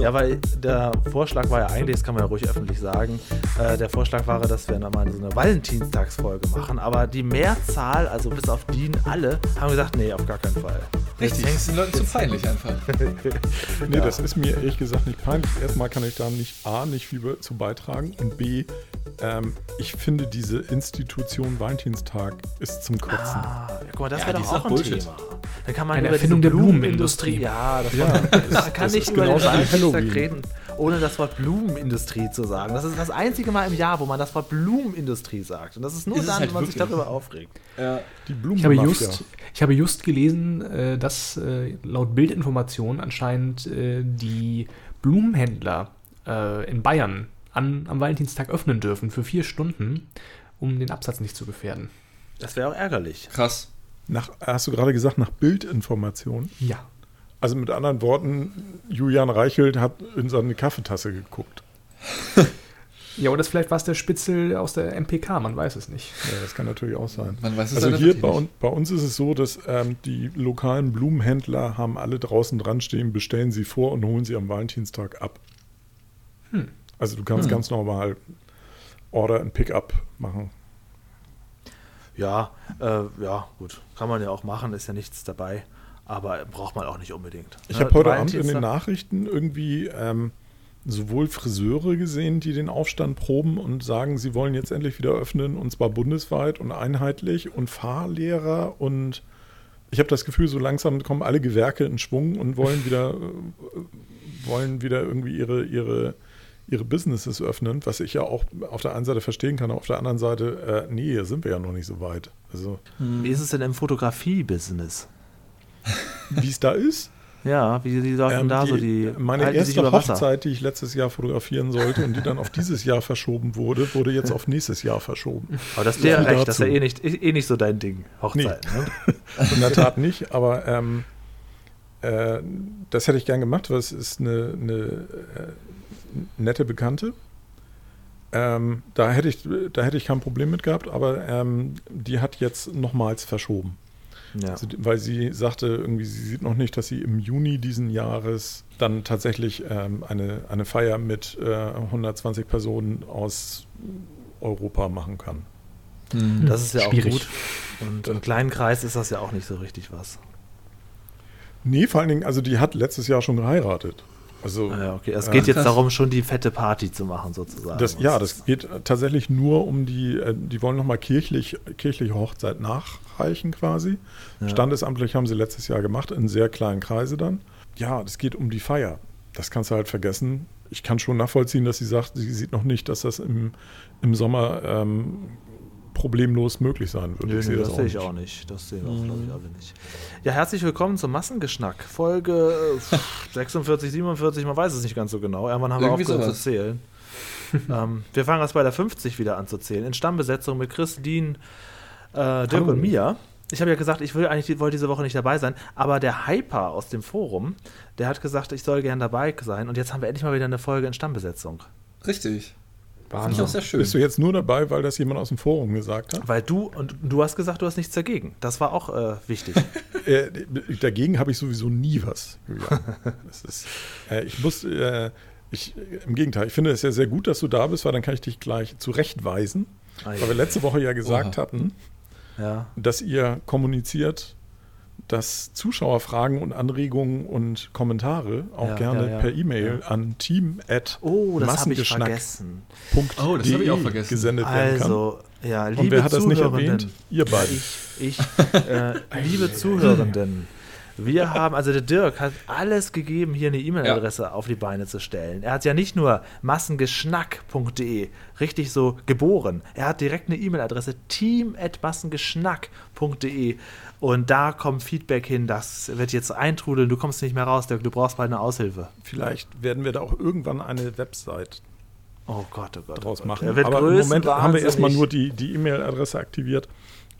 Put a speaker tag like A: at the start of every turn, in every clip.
A: So. Ja, weil der Vorschlag war ja eigentlich, das kann man ja ruhig öffentlich sagen, äh, der Vorschlag war, dass wir nochmal so eine Valentinstagsfolge machen, aber die Mehrzahl, also bis auf die alle, haben gesagt, nee, auf gar keinen Fall.
B: Richtig, das ist den Leuten zu peinlich einfach.
C: nee, ja. das ist mir ehrlich gesagt nicht peinlich. Erstmal kann ich da nicht A, nicht viel zu beitragen und B, ähm, ich finde diese Institution Valentinstag ist zum Kotzen. Ah,
A: ja, guck mal, das ja, wäre doch auch ein Bullshit. Thema.
B: Dann kann man Eine über Erfindung der Blumenindustrie.
A: Ja, das, ja, man kann nicht über den Valentinstag reden, ohne das Wort Blumenindustrie zu sagen. Das ist das einzige Mal im Jahr, wo man das Wort Blumenindustrie sagt. Und das ist nur ist dann, halt wenn man sich darüber aufregt.
B: Ja. Die Blumen ich habe, just, ich habe just gelesen, äh, dass äh, laut Bildinformationen anscheinend äh, die Blumenhändler in Bayern an, am Valentinstag öffnen dürfen für vier Stunden, um den Absatz nicht zu gefährden.
A: Das wäre auch ärgerlich.
B: Krass.
C: Nach, hast du gerade gesagt, nach Bildinformation?
B: Ja.
C: Also mit anderen Worten, Julian Reichelt hat in seine Kaffeetasse geguckt.
B: ja, oder vielleicht war es der Spitzel aus der MPK, man weiß es nicht.
C: Ja, das kann natürlich auch sein.
B: Man weiß
C: es also hier bei, bei, uns ist es so, dass ähm, die lokalen Blumenhändler haben alle draußen dran stehen, bestellen sie vor und holen sie am Valentinstag ab. Hm. Also du kannst hm. ganz normal Order and Pickup machen.
A: Ja, äh, ja, gut. Kann man ja auch machen, ist ja nichts dabei. Aber braucht man auch nicht unbedingt.
C: Ich ne? habe heute Abend in den Nachrichten irgendwie ähm, sowohl Friseure gesehen, die den Aufstand proben und sagen, sie wollen jetzt endlich wieder öffnen und zwar bundesweit und einheitlich und Fahrlehrer und ich habe das Gefühl, so langsam kommen alle Gewerke in Schwung und wollen wieder, äh, wollen wieder irgendwie ihre, ihre ihre Businesses öffnen, was ich ja auch auf der einen Seite verstehen kann, auf der anderen Seite, äh, nee, sind wir ja noch nicht so weit. Also,
A: Wie ist es denn im Fotografie-Business?
C: Wie es da ist?
A: Ja, wie die sagen ähm, da
C: die,
A: so die.
C: Meine erste Hochzeit, die ich letztes Jahr fotografieren sollte und die dann auf dieses Jahr verschoben wurde, wurde jetzt auf nächstes Jahr verschoben.
A: Aber das ist ja recht, das ist ja eh nicht, eh nicht so dein Ding, Hochzeit. Nee.
C: Ne? In der Tat nicht, aber ähm, äh, das hätte ich gern gemacht, weil es ist eine, eine äh, nette Bekannte. Ähm, da, hätte ich, da hätte ich kein Problem mit gehabt, aber ähm, die hat jetzt nochmals verschoben. Ja. Also, weil sie sagte, irgendwie, sie sieht noch nicht, dass sie im Juni diesen Jahres dann tatsächlich ähm, eine, eine Feier mit äh, 120 Personen aus Europa machen kann.
A: Mhm. Das ist ja Schwierig. auch gut. Und im kleinen Kreis ist das ja auch nicht so richtig was.
C: Nee, vor allen Dingen, also die hat letztes Jahr schon geheiratet. Also,
A: ah ja, okay. Es geht äh, jetzt darum, schon die fette Party zu machen, sozusagen.
C: Das, ja, das geht tatsächlich nur um die, äh, die wollen nochmal kirchlich, kirchliche Hochzeit nachreichen quasi. Ja. Standesamtlich haben sie letztes Jahr gemacht, in sehr kleinen Kreise dann. Ja, das geht um die Feier. Das kannst du halt vergessen. Ich kann schon nachvollziehen, dass sie sagt, sie sieht noch nicht, dass das im, im Sommer ähm, problemlos möglich sein würde.
A: Nee, nee, das, das sehe ich auch nicht. Das sehen auch, glaube ich, alle nicht. Ja, herzlich willkommen zum Massengeschnack. Folge 46, 47, man weiß es nicht ganz so genau. Irgendwann haben Irgendwie wir aufgehört zu zählen. ähm, wir fangen erst bei der 50 wieder an zu zählen. In Stammbesetzung mit Chris, Dean, äh, Dirk Hallo. und Mia. Ich habe ja gesagt, ich will eigentlich wollte diese Woche nicht dabei sein, aber der Hyper aus dem Forum, der hat gesagt, ich soll gern dabei sein und jetzt haben wir endlich mal wieder eine Folge in Stammbesetzung.
B: Richtig.
C: Wahnsinn. Ich auch sehr schön. Bist du jetzt nur dabei, weil das jemand aus dem Forum gesagt hat?
A: Weil du, und du hast gesagt, du hast nichts dagegen. Das war auch äh, wichtig.
C: äh, dagegen habe ich sowieso nie was, ist, äh, ich muss, äh, ich, im Gegenteil, ich finde es ja sehr gut, dass du da bist, weil dann kann ich dich gleich zurechtweisen. Ah, ja. Weil wir letzte Woche ja gesagt Oha. hatten, ja. dass ihr kommuniziert, dass Zuschauerfragen und Anregungen und Kommentare auch ja, gerne ja, ja. per E-Mail an
B: oh, habe ich auch vergessen.
C: gesendet werden kann.
A: Also, ja, liebe
C: und wer hat das nicht erwähnt?
A: Ihr beiden. Ich, ich äh, liebe Zuhörenden. Wir haben, also der Dirk hat alles gegeben, hier eine E-Mail-Adresse ja. auf die Beine zu stellen. Er hat ja nicht nur massengeschnack.de richtig so geboren. Er hat direkt eine E-Mail-Adresse team@massengeschnack.de und da kommt Feedback hin, das wird jetzt eintrudeln, du kommst nicht mehr raus, Dirk, du brauchst bald eine Aushilfe.
C: Vielleicht werden wir da auch irgendwann eine Website
A: oh Gott, oh Gott,
C: draus
A: oh Gott.
C: machen. Aber im Moment haben wir erstmal nur die E-Mail-Adresse aktiviert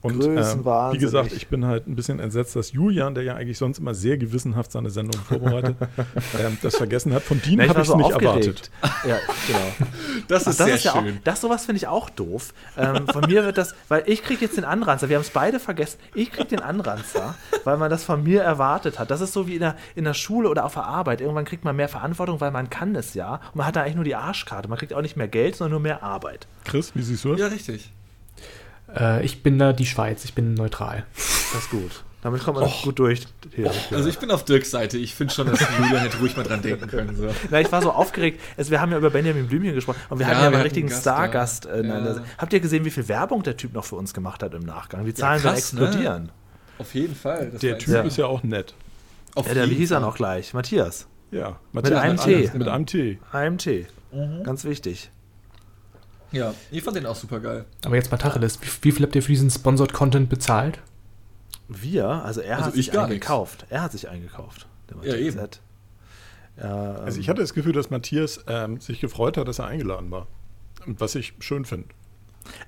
C: Und ähm, wie gesagt, ich bin halt ein bisschen entsetzt, dass Julian, der ja eigentlich sonst immer sehr gewissenhaft seine Sendung vorbereitet, ähm, das vergessen hat. Von Dean habe ich es so nicht erwartet.
A: Ja, genau. Das ist Ach, das sehr ist ja schön. Auch, das sowas finde ich auch doof. Ähm, von mir wird das, weil ich kriege jetzt den Anranzer. Wir haben es beide vergessen. Ich kriege den Anranzer, weil man das von mir erwartet hat. Das ist so wie in der, in der Schule oder auf der Arbeit. Irgendwann kriegt man mehr Verantwortung, weil man kann es ja. Und man hat da eigentlich nur die Arschkarte. Man kriegt auch nicht mehr Geld, sondern nur mehr Arbeit.
C: Chris, wie siehst du das?
D: Ja, richtig.
B: Äh, ich bin da die Schweiz, ich bin neutral.
A: Das ist gut. Damit kommt man Och. gut durch.
D: Hier. Also ich bin auf Dirks Seite. Ich finde schon, dass Julia hätte ruhig mal dran denken können. So.
A: Na, ich war so aufgeregt. Also wir haben ja über Benjamin Blümchen gesprochen und wir ja, hatten ja einen richtigen Stargast. Äh, ja. Habt ihr gesehen, wie viel Werbung der Typ noch für uns gemacht hat im Nachgang? Die Zahlen ja, krass, werden explodieren. Ne?
D: Auf jeden Fall.
C: der Typ ja. ist ja auch nett.
A: Auf ja, der, wie hieß er noch gleich? Matthias.
C: Ja,
A: Matthias mit einem T.
C: Mit einem T.
A: Einem T. Mhm. Ganz wichtig.
D: Ja, ich fand den auch super geil.
B: Aber jetzt mal Tacheles, wie, wie viel habt ihr für diesen Sponsored Content bezahlt?
A: Wir? Also er also hat sich eingekauft. Er hat sich eingekauft.
D: ja, eben.
C: Ja, also ich hatte das Gefühl, dass Matthias ähm, sich gefreut hat, dass er eingeladen war. Was ich schön finde.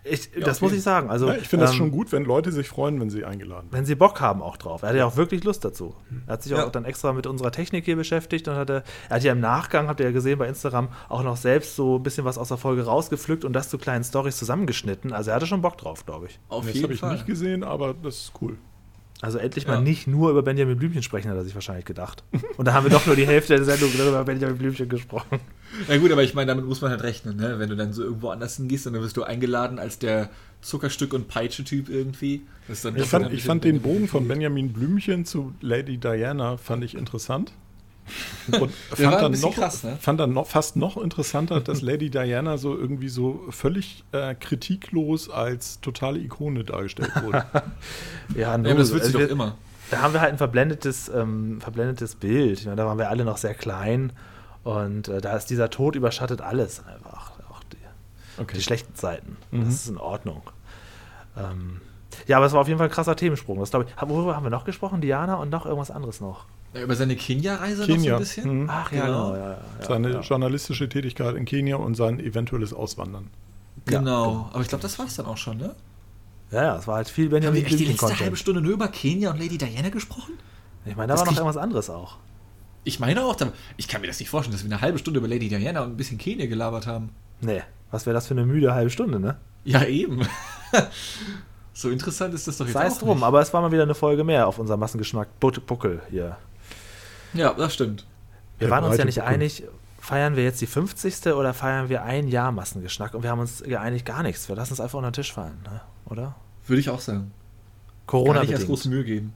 A: Ich, ja, das okay. muss ich sagen. Also,
C: ja, ich finde es ähm, schon gut, wenn Leute sich freuen, wenn sie eingeladen werden.
A: Wenn sie Bock haben auch drauf. Er hat ja auch wirklich Lust dazu. Er hat sich ja. auch dann extra mit unserer Technik hier beschäftigt und hatte, er hat ja im Nachgang, habt ihr ja gesehen bei Instagram, auch noch selbst so ein bisschen was aus der Folge rausgepflückt und das zu kleinen Stories zusammengeschnitten. Also er hatte schon Bock drauf, glaube ich.
C: Auf das habe ich nicht gesehen, aber das ist cool.
A: Also endlich ja. mal nicht nur über Benjamin Blümchen sprechen, hat er sich wahrscheinlich gedacht. Und da haben wir doch nur die Hälfte der Sendung über Benjamin Blümchen gesprochen.
D: Ja gut, aber ich meine, damit muss man halt rechnen, ne? Wenn du dann so irgendwo anders hingehst und dann wirst du eingeladen als der Zuckerstück- und Peitsche-Typ irgendwie.
C: ich fand, ich fand den Bogen von Benjamin Blümchen zu Lady Diana fand ich interessant. Und fand, dann noch, krass, ne? fand dann noch fast noch interessanter, dass Lady Diana so irgendwie so völlig äh, kritiklos als totale Ikone dargestellt wurde.
A: ja, nur, ja, das wird sie also doch immer. Da haben wir halt ein verblendetes, ähm, verblendetes Bild. Ja, da waren wir alle noch sehr klein und äh, da ist dieser Tod überschattet alles einfach. Auch die, okay. die schlechten Seiten. Mhm. Das ist in Ordnung. Ähm, ja, aber es war auf jeden Fall ein krasser Themensprung. Das, ich, worüber haben wir noch gesprochen? Diana und noch irgendwas anderes noch.
D: Ja, über seine Kenia-Reise Kenia. noch so ein bisschen?
C: Mhm. Ach ja, genau. genau. Ja, ja, seine journalistische Tätigkeit in Kenia und sein eventuelles Auswandern.
D: Genau, aber ich glaube, das war es dann auch schon, ne?
A: Ja, ja, es war halt viel Benjamin
D: Haben wir echt die letzte halbe Stunde nur über Kenia und Lady Diana gesprochen?
A: Ich meine, da das war noch irgendwas anderes auch.
D: Ich meine auch, ich kann mir das nicht vorstellen, dass wir eine halbe Stunde über Lady Diana und ein bisschen Kenia gelabert haben.
A: Nee, was wäre das für eine müde halbe Stunde, ne?
D: Ja, eben. so interessant ist das doch jetzt
A: Sei es drum, nicht. aber es war mal wieder eine Folge mehr auf unser Massengeschmack Buckel hier.
D: Ja, das stimmt.
A: Wir waren uns ja nicht einig, feiern wir jetzt die 50. oder feiern wir ein Jahr Massengeschmack und wir haben uns geeinigt, gar nichts. Wir lassen es einfach unter den Tisch fallen, ne? oder?
D: Würde ich auch sagen.
A: Corona Kann
D: ich erst große Mühe geben.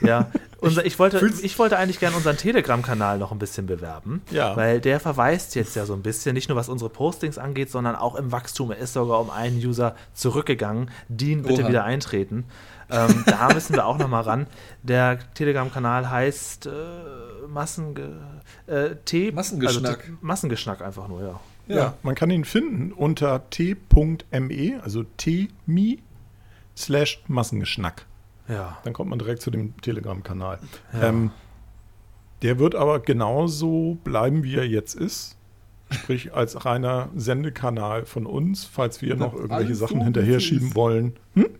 A: Ja, unser, ich, wollte, ich wollte eigentlich gerne unseren Telegram-Kanal noch ein bisschen bewerben,
C: ja.
A: weil der verweist jetzt ja so ein bisschen, nicht nur was unsere Postings angeht, sondern auch im Wachstum. Er ist sogar um einen User zurückgegangen. Dean, bitte Oha. wieder eintreten. Ähm, da müssen wir auch noch mal ran. Der Telegram-Kanal heißt äh, Massenge äh, T
D: Massengeschnack.
A: Also, Massengeschnack einfach nur, ja.
C: ja. ja. man kann ihn finden unter t.me, also t.me slash Massengeschnack.
A: Ja.
C: Dann kommt man direkt zu dem Telegram-Kanal. Ja. Ähm, der wird aber genauso bleiben, wie er jetzt ist. Sprich, als reiner Sendekanal von uns, falls wir noch irgendwelche Sachen hinterher schieben wollen. Hm?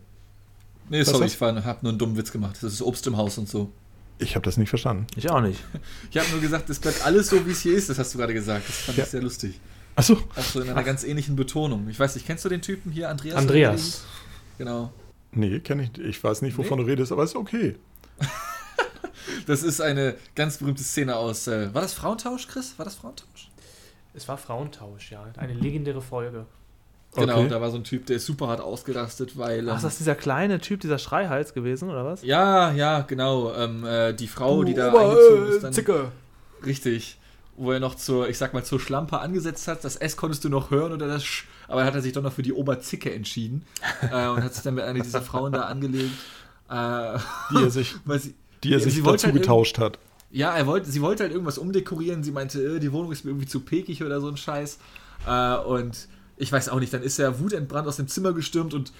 D: Nee, sorry, ich habe nur einen dummen Witz gemacht. Das ist Obst im Haus und so.
C: Ich habe das nicht verstanden.
A: Ich auch nicht.
D: Ich habe nur gesagt, es bleibt alles so, wie es hier ist. Das hast du gerade gesagt. Das fand ja. ich sehr lustig.
C: Achso.
D: Auch so in einer Ach. ganz ähnlichen Betonung. Ich weiß nicht, kennst du den Typen hier, Andreas?
B: Andreas.
D: Genau.
C: Nee, kenne ich. Ich weiß nicht, wovon nee. du redest, aber ist okay.
D: das ist eine ganz berühmte Szene aus. Äh, war das Frauentausch, Chris? War das Frauentausch?
B: Es war Frauentausch, ja. Eine legendäre Folge.
D: Genau, okay. da war so ein Typ, der ist super hart ausgerastet, weil.
A: Ach, ist das dieser kleine Typ, dieser Schreihals gewesen, oder was?
D: Ja, ja, genau. Ähm, äh, die Frau, du, die da eingezogen ist. Dann,
A: Zicke.
D: Richtig. Wo er noch zur, ich sag mal, zur Schlampe angesetzt hat. Das S konntest du noch hören oder das Sch aber hat er sich doch noch für die Oberzicke entschieden äh, und hat sich dann mit einer dieser Frauen da angelegt. Äh,
C: die er sich, sie, die er sich dazu halt getauscht hat.
D: Ja, er wollte, sie wollte halt irgendwas umdekorieren. Sie meinte, äh, die Wohnung ist mir irgendwie zu pekig oder so ein Scheiß. Äh, und ich weiß auch nicht, dann ist er wutentbrannt aus dem Zimmer gestürmt und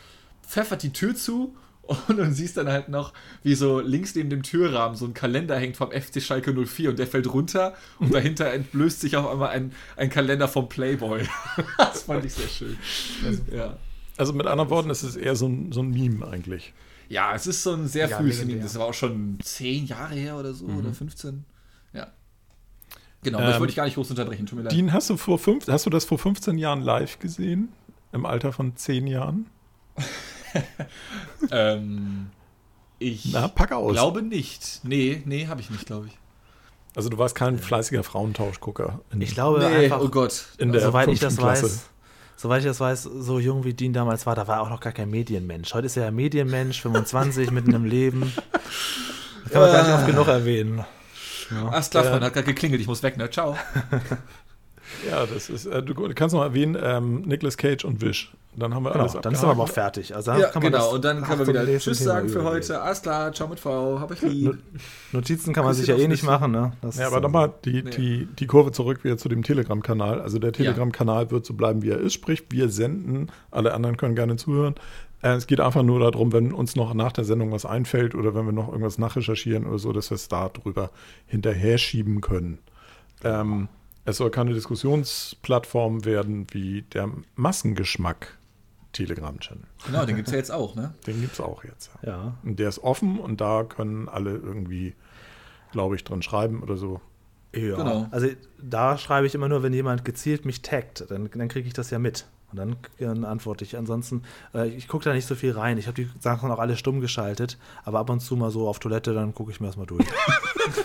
D: pfeffert die Tür zu und du siehst dann halt noch, wie so links neben dem Türrahmen so ein Kalender hängt vom FC Schalke 04 und der fällt runter und mhm. dahinter entblößt sich auf einmal ein, ein Kalender vom Playboy. das fand ich sehr schön.
A: Also, ja.
C: Also mit anderen Worten, es ist eher so ein, so ein Meme eigentlich.
D: Ja, es ist so ein sehr ja, frühes Meme. Das war auch schon zehn Jahre her oder so mhm. oder 15. Ja. Genau, ähm, das wollte ich gar nicht groß unterbrechen. Tut mir leid.
C: Dean, hast du, vor fünf, hast du das vor 15 Jahren live gesehen? Im Alter von 10 Jahren?
D: ähm, ich
C: Na, pack aus.
D: glaube nicht. Nee, nee, habe ich nicht, glaube ich.
C: Also du warst kein fleißiger Frauentauschgucker.
A: Ich glaube
D: nee,
A: einfach,
D: oh Gott.
A: In der soweit ich das Klasse. weiß, soweit ich das weiß, so jung wie Dean damals war, da war er auch noch gar kein Medienmensch. Heute ist er ja Medienmensch, 25, mitten im Leben. Das kann man gar nicht oft genug erwähnen.
D: Ja. Ach, Klaffmann äh, hat gerade geklingelt, ich muss weg, ne? Ciao.
C: Ja, das ist, äh, du kannst noch erwähnen, ähm, Nicolas Cage und Wish. Dann haben wir
A: genau, alles Dann sind wir aber auch fertig. Also
D: ja, genau, und dann können wir wieder Tschüss sagen für heute. Alles klar, ciao mit V, hab ich lieb.
A: Notizen kann man sich ja eh nicht machen, ne?
C: Das ja, aber nochmal die, nee. die, die Kurve zurück wieder zu dem Telegram-Kanal. Also der Telegram-Kanal wird so bleiben, wie er ist. Sprich, wir senden, alle anderen können gerne zuhören. Äh, es geht einfach nur darum, wenn uns noch nach der Sendung was einfällt oder wenn wir noch irgendwas nachrecherchieren oder so, dass wir es da drüber hinterher schieben können. Ähm, es soll keine Diskussionsplattform werden wie der Massengeschmack Telegram-Channel.
D: Genau, den gibt es ja jetzt auch, ne?
C: Den gibt es auch jetzt.
A: Ja. ja.
C: Und der ist offen und da können alle irgendwie, glaube ich, drin schreiben oder so.
A: Ja, genau. also da schreibe ich immer nur, wenn jemand gezielt mich taggt, dann, dann kriege ich das ja mit. Und dann, dann antworte ich. Ansonsten, äh, ich gucke da nicht so viel rein. Ich habe die Sachen auch alle stumm geschaltet, aber ab und zu mal so auf Toilette, dann gucke ich mir das mal durch.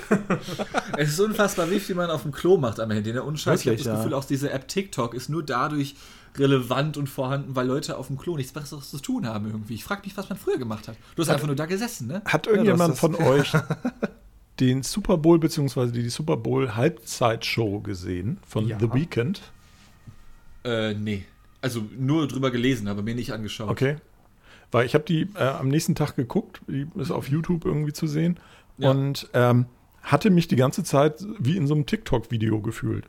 D: es ist unfassbar, wie viel man auf dem Klo macht am Handy. Ne? Unscheiß, ich habe das ja. Gefühl, auch diese App TikTok ist nur dadurch relevant und vorhanden, weil Leute auf dem Klo nichts Besseres zu tun haben irgendwie. Ich frage mich, was man früher gemacht hat. Du hast hat, einfach nur da gesessen, ne?
C: Hat irgendjemand ja, von euch den Super Bowl bzw. die Super Bowl Halbzeitshow gesehen von ja. The Weeknd?
D: Äh, nee. Also nur drüber gelesen, aber mir nicht angeschaut.
C: Okay. Weil ich habe die äh, am nächsten Tag geguckt, die ist auf YouTube irgendwie zu sehen ja. und ähm, hatte mich die ganze Zeit wie in so einem TikTok-Video gefühlt.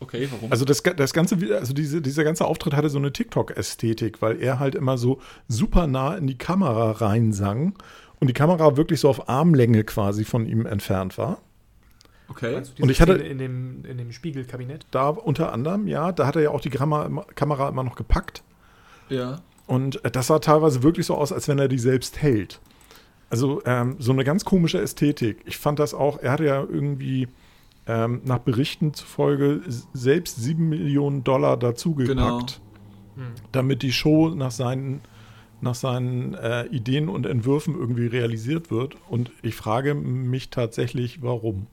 D: Okay, warum?
C: Also das, das ganze, also diese, dieser ganze Auftritt hatte so eine TikTok-Ästhetik, weil er halt immer so super nah in die Kamera reinsang und die Kamera wirklich so auf Armlänge quasi von ihm entfernt war.
D: Okay.
C: Und ich hatte
B: in dem, in dem Spiegelkabinett.
C: Da unter anderem, ja, da hat er ja auch die Kamera, Kamera immer noch gepackt.
D: Ja.
C: Und das sah teilweise wirklich so aus, als wenn er die selbst hält. Also ähm, so eine ganz komische Ästhetik. Ich fand das auch, er hatte ja irgendwie ähm, nach Berichten zufolge selbst sieben Millionen Dollar dazugepackt, genau. Hm. damit die Show nach seinen, nach seinen äh, Ideen und Entwürfen irgendwie realisiert wird. Und ich frage mich tatsächlich, warum.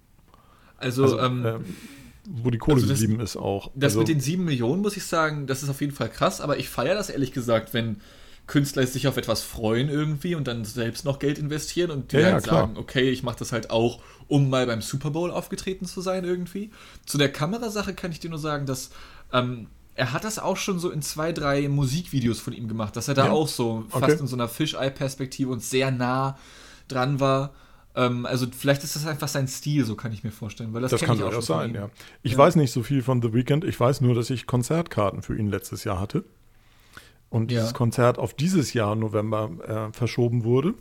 D: Also, also ähm, äh,
C: wo die Kohle also das, geblieben ist auch.
D: Das
C: also,
D: mit den sieben Millionen, muss ich sagen, das ist auf jeden Fall krass, aber ich feiere das ehrlich gesagt, wenn Künstler sich auf etwas freuen irgendwie und dann selbst noch Geld investieren und die ja, halt ja, sagen, okay, ich mache das halt auch, um mal beim Super Bowl aufgetreten zu sein irgendwie. Zu der Kamerasache kann ich dir nur sagen, dass ähm, er hat das auch schon so in zwei, drei Musikvideos von ihm gemacht, dass er da ja. auch so okay. fast in so einer Fisheye-Perspektive und sehr nah dran war. Ähm, also vielleicht ist das einfach sein Stil, so kann ich mir vorstellen. Weil das,
C: das kann auch sein, ja. Ich ja. weiß nicht so viel von The Weeknd. Ich weiß nur, dass ich Konzertkarten für ihn letztes Jahr hatte und dieses Konzert auf dieses Jahr November äh, verschoben wurde.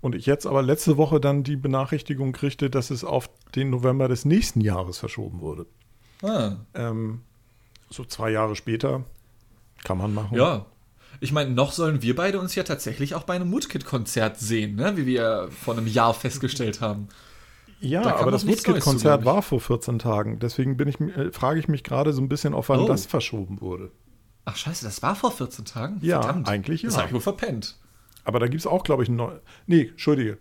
C: Und ich jetzt aber letzte Woche dann die Benachrichtigung kriegte, dass es auf den November des nächsten Jahres verschoben wurde. Ah. Ähm, so zwei Jahre später kann man machen.
D: Ja. Ich meine, noch sollen wir beide uns ja tatsächlich auch bei einem Woodkid-Konzert sehen, ne? wie wir vor einem Jahr festgestellt haben.
C: Ja, da aber das Woodkid-Konzert war vor 14 Tagen. Deswegen bin ich, äh, frage ich mich gerade so ein bisschen, auf wann oh. das verschoben wurde.
D: Ach scheiße, das war vor 14 Tagen?
C: Ja, Verdammt. eigentlich ja.
D: Das habe ich wohl verpennt.
C: Aber da gibt es auch, glaube ich, neues. Nee, Entschuldige.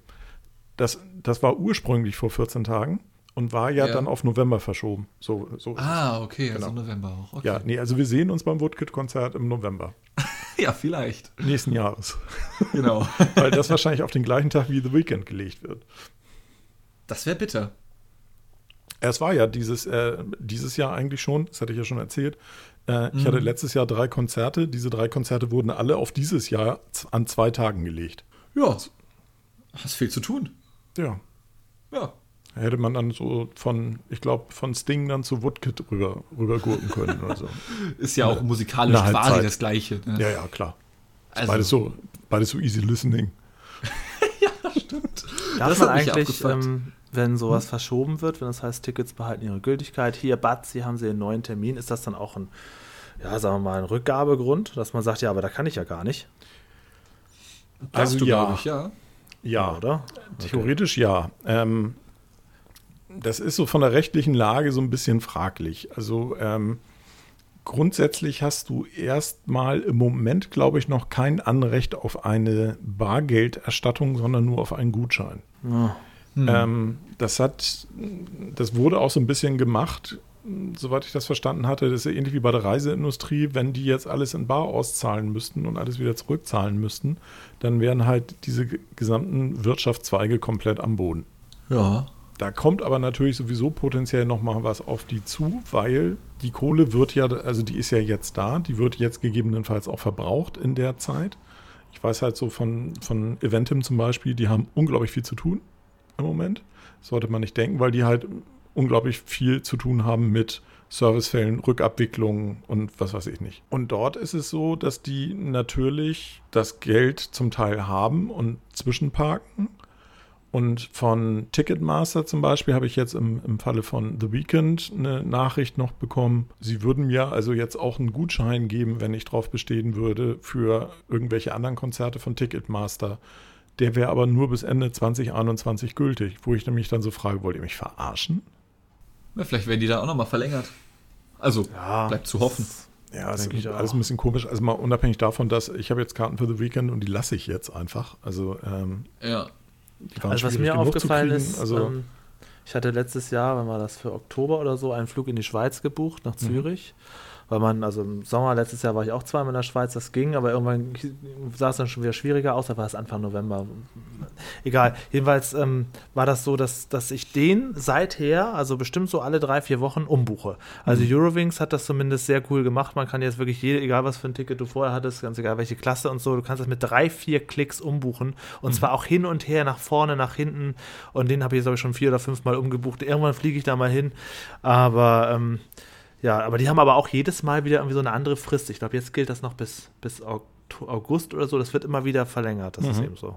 C: Das, das war ursprünglich vor 14 Tagen und war ja, ja. dann auf November verschoben. So, so
D: ah, okay, genau. also November auch. Okay.
C: Ja, nee, also wir sehen uns beim Woodkid-Konzert im November.
D: ja, vielleicht.
C: Nächsten Jahres.
D: Genau.
C: Weil das wahrscheinlich auf den gleichen Tag wie The Weekend gelegt wird.
D: Das wäre bitter.
C: Es war ja dieses, äh, dieses Jahr eigentlich schon, das hatte ich ja schon erzählt, äh, mhm. Ich hatte letztes Jahr drei Konzerte. Diese drei Konzerte wurden alle auf dieses Jahr an zwei Tagen gelegt.
D: Ja. Hast viel zu tun.
C: Ja.
D: Ja.
C: Hätte man dann so von, ich glaube, von Sting dann zu Woodkid rüber, rüber gurken können oder so.
D: Ist ja auch musikalisch quasi das Gleiche.
C: Ne? Ja, ja, klar. Also. Beides, so, beides so easy listening.
D: ja, stimmt.
A: Darf das man eigentlich, ähm, wenn sowas hm. verschoben wird, wenn das heißt, Tickets behalten ihre Gültigkeit, hier, Bad, Sie haben Sie einen neuen Termin, ist das dann auch ein ja, sagen wir mal, einen Rückgabegrund, dass man sagt, ja, aber da kann ich ja gar nicht.
C: Also du, ja. Ich, ja. Ja, oder? Theoretisch okay. ja. Ähm, das ist so von der rechtlichen Lage so ein bisschen fraglich. Also ähm, grundsätzlich hast du erstmal im Moment, glaube ich, noch kein Anrecht auf eine Bargelderstattung, sondern nur auf einen Gutschein. Ja. Hm. Ähm, das hat, das wurde auch so ein bisschen gemacht, soweit ich das verstanden hatte. Das ist ja ähnlich wie bei der Reiseindustrie. Wenn die jetzt alles in Bar auszahlen müssten und alles wieder zurückzahlen müssten, dann wären halt diese gesamten Wirtschaftszweige komplett am Boden.
A: Ja.
C: Da kommt aber natürlich sowieso potenziell noch mal was auf die zu, weil die Kohle wird ja, also die ist ja jetzt da, die wird jetzt gegebenenfalls auch verbraucht in der Zeit. Ich weiß halt so von, von Eventim zum Beispiel, die haben unglaublich viel zu tun im Moment. sollte man nicht denken, weil die halt unglaublich viel zu tun haben mit Servicefällen, Rückabwicklungen und was weiß ich nicht. Und dort ist es so, dass die natürlich das Geld zum Teil haben und zwischenparken und von Ticketmaster zum Beispiel habe ich jetzt im, im Falle von The Weekend eine Nachricht noch bekommen. Sie würden mir also jetzt auch einen Gutschein geben, wenn ich darauf bestehen würde, für irgendwelche anderen Konzerte von Ticketmaster. Der wäre aber nur bis Ende 2021 gültig, wo ich nämlich dann so frage, wollt ihr mich verarschen?
D: Ja, vielleicht werden die da auch nochmal verlängert. Also, ja, bleibt zu hoffen.
C: Ja, das ist alles ein bisschen komisch. Also mal unabhängig davon, dass ich habe jetzt Karten für The Weekend und die lasse ich jetzt einfach. Also, ähm,
D: ja
A: also was mir aufgefallen ist, also, ähm, ich hatte letztes Jahr, wenn war das für Oktober oder so, einen Flug in die Schweiz gebucht, nach mhm. Zürich. Mhm weil man, also im Sommer letztes Jahr war ich auch zweimal in der Schweiz, das ging, aber irgendwann sah es dann schon wieder schwieriger aus, da war es Anfang November. Egal, jedenfalls ähm, war das so, dass, dass ich den seither, also bestimmt so alle drei, vier Wochen umbuche. Also mhm. Eurowings hat das zumindest sehr cool gemacht, man kann jetzt wirklich, jede, egal was für ein Ticket du vorher hattest, ganz egal welche Klasse und so, du kannst das mit drei, vier Klicks umbuchen und mhm. zwar auch hin und her, nach vorne, nach hinten und den habe ich jetzt aber schon vier oder fünf Mal umgebucht. Irgendwann fliege ich da mal hin, aber ähm, ja, aber die haben aber auch jedes Mal wieder irgendwie so eine andere Frist. Ich glaube, jetzt gilt das noch bis, bis August oder so. Das wird immer wieder verlängert. Das mhm. ist eben so.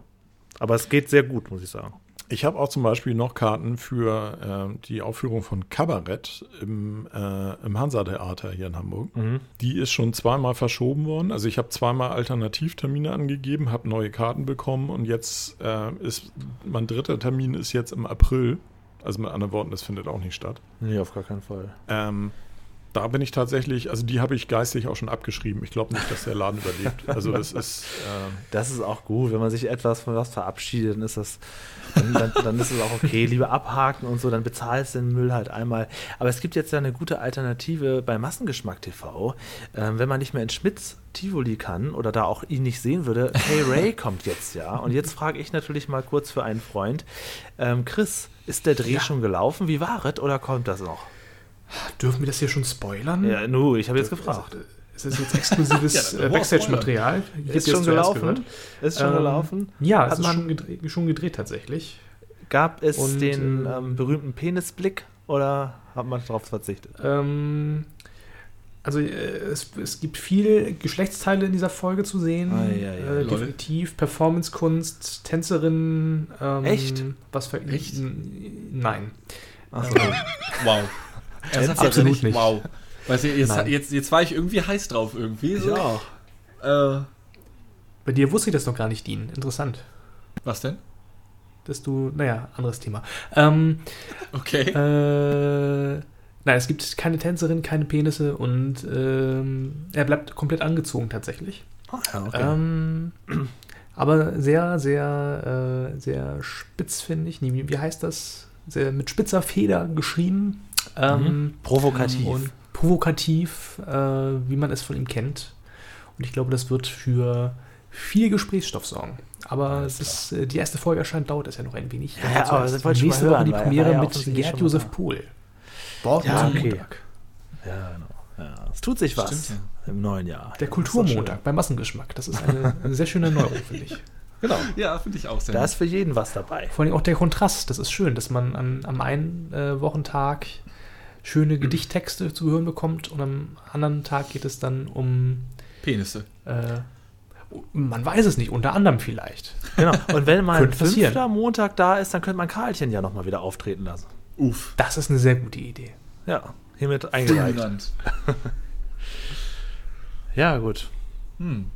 A: Aber es geht sehr gut, muss ich sagen.
C: Ich habe auch zum Beispiel noch Karten für äh, die Aufführung von Kabarett im, äh, im Hansa-Theater hier in Hamburg. Mhm. Die ist schon zweimal verschoben worden. Also ich habe zweimal Alternativtermine angegeben, habe neue Karten bekommen und jetzt äh, ist mein dritter Termin ist jetzt im April. Also mit anderen Worten, das findet auch nicht statt.
A: Nee, auf gar keinen Fall.
C: Ähm, da bin ich tatsächlich, also die habe ich geistig auch schon abgeschrieben. Ich glaube nicht, dass der Laden überlebt. Also das ist.
A: Äh das ist auch gut, wenn man sich etwas von was verabschiedet, dann ist das, dann, dann, dann, ist es auch okay. Lieber abhaken und so, dann bezahlst du den Müll halt einmal. Aber es gibt jetzt ja eine gute Alternative bei Massengeschmack TV. Ähm, wenn man nicht mehr in Schmitz Tivoli kann oder da auch ihn nicht sehen würde, Hey Ray kommt jetzt ja. Und jetzt frage ich natürlich mal kurz für einen Freund. Ähm, Chris, ist der Dreh ja. schon gelaufen? Wie war es oder kommt das noch?
B: Dürfen wir das hier schon spoilern?
A: Ja, nu, ich habe jetzt gefragt.
B: Ist das jetzt exklusives ja, äh, Backstage-Material?
A: Ist schon gelaufen? Ist schon ähm, gelaufen?
B: Ja, Hat es ist schon gedreht, schon gedreht, tatsächlich.
A: Gab es Und, den äh, ähm, berühmten Penisblick oder hat man darauf verzichtet?
B: Ähm, also äh, es, es, gibt viel Geschlechtsteile in dieser Folge zu sehen. Ah, ja, ja, äh, definitiv Performance-Kunst, Tänzerinnen.
A: Ähm, Echt?
B: Was für
A: Echt?
B: Nein.
D: Achso. wow. Das ist Absolut nicht. Wow. Weißt du, jetzt, jetzt, jetzt war ich irgendwie heiß drauf irgendwie. So.
A: Ich auch.
B: Äh, Bei dir wusste ich das noch gar nicht, Dean. Interessant.
D: Was denn?
B: Dass du, naja, anderes Thema. Ähm,
D: okay.
B: Äh, nein, es gibt keine Tänzerin, keine Penisse und ähm, er bleibt komplett angezogen tatsächlich.
A: Oh, ja, okay.
B: Ähm, aber sehr, sehr, äh, sehr spitz, finde ich. Wie, wie heißt das? Sehr mit spitzer Feder geschrieben. Ähm,
A: mhm. Provokativ. Und
B: provokativ, äh, wie man es von ihm kennt. Und ich glaube, das wird für viel Gesprächsstoff sorgen. Aber bis äh, die erste Folge erscheint, dauert es ja noch ein wenig.
A: Ja, ja aber das wollte
B: ich Nächste Woche die Premiere ja mit Gerd Josef Pohl.
A: Bord ja, okay. Ja, genau. Ja, es tut sich was Stimmt, ja. im neuen Jahr.
B: Der Kulturmontag beim Massengeschmack. Das ist eine, eine sehr schöne Neuerung, finde ich.
D: Genau. Ja, finde ich auch
A: sehr Da ist für jeden was dabei.
B: Vor allem auch der Kontrast. Das ist schön, dass man an, am einen äh, Wochentag schöne Gedichttexte zu hören bekommt und am anderen Tag geht es dann um
D: Penisse.
B: Äh, man weiß es nicht, unter anderem vielleicht.
A: Genau. Und wenn mal ein fünfter Montag da ist, dann könnte man Karlchen ja nochmal wieder auftreten lassen.
B: Uff. Das ist eine sehr gute Idee.
A: Ja, hiermit eingereicht. Ja, gut.
C: Hm.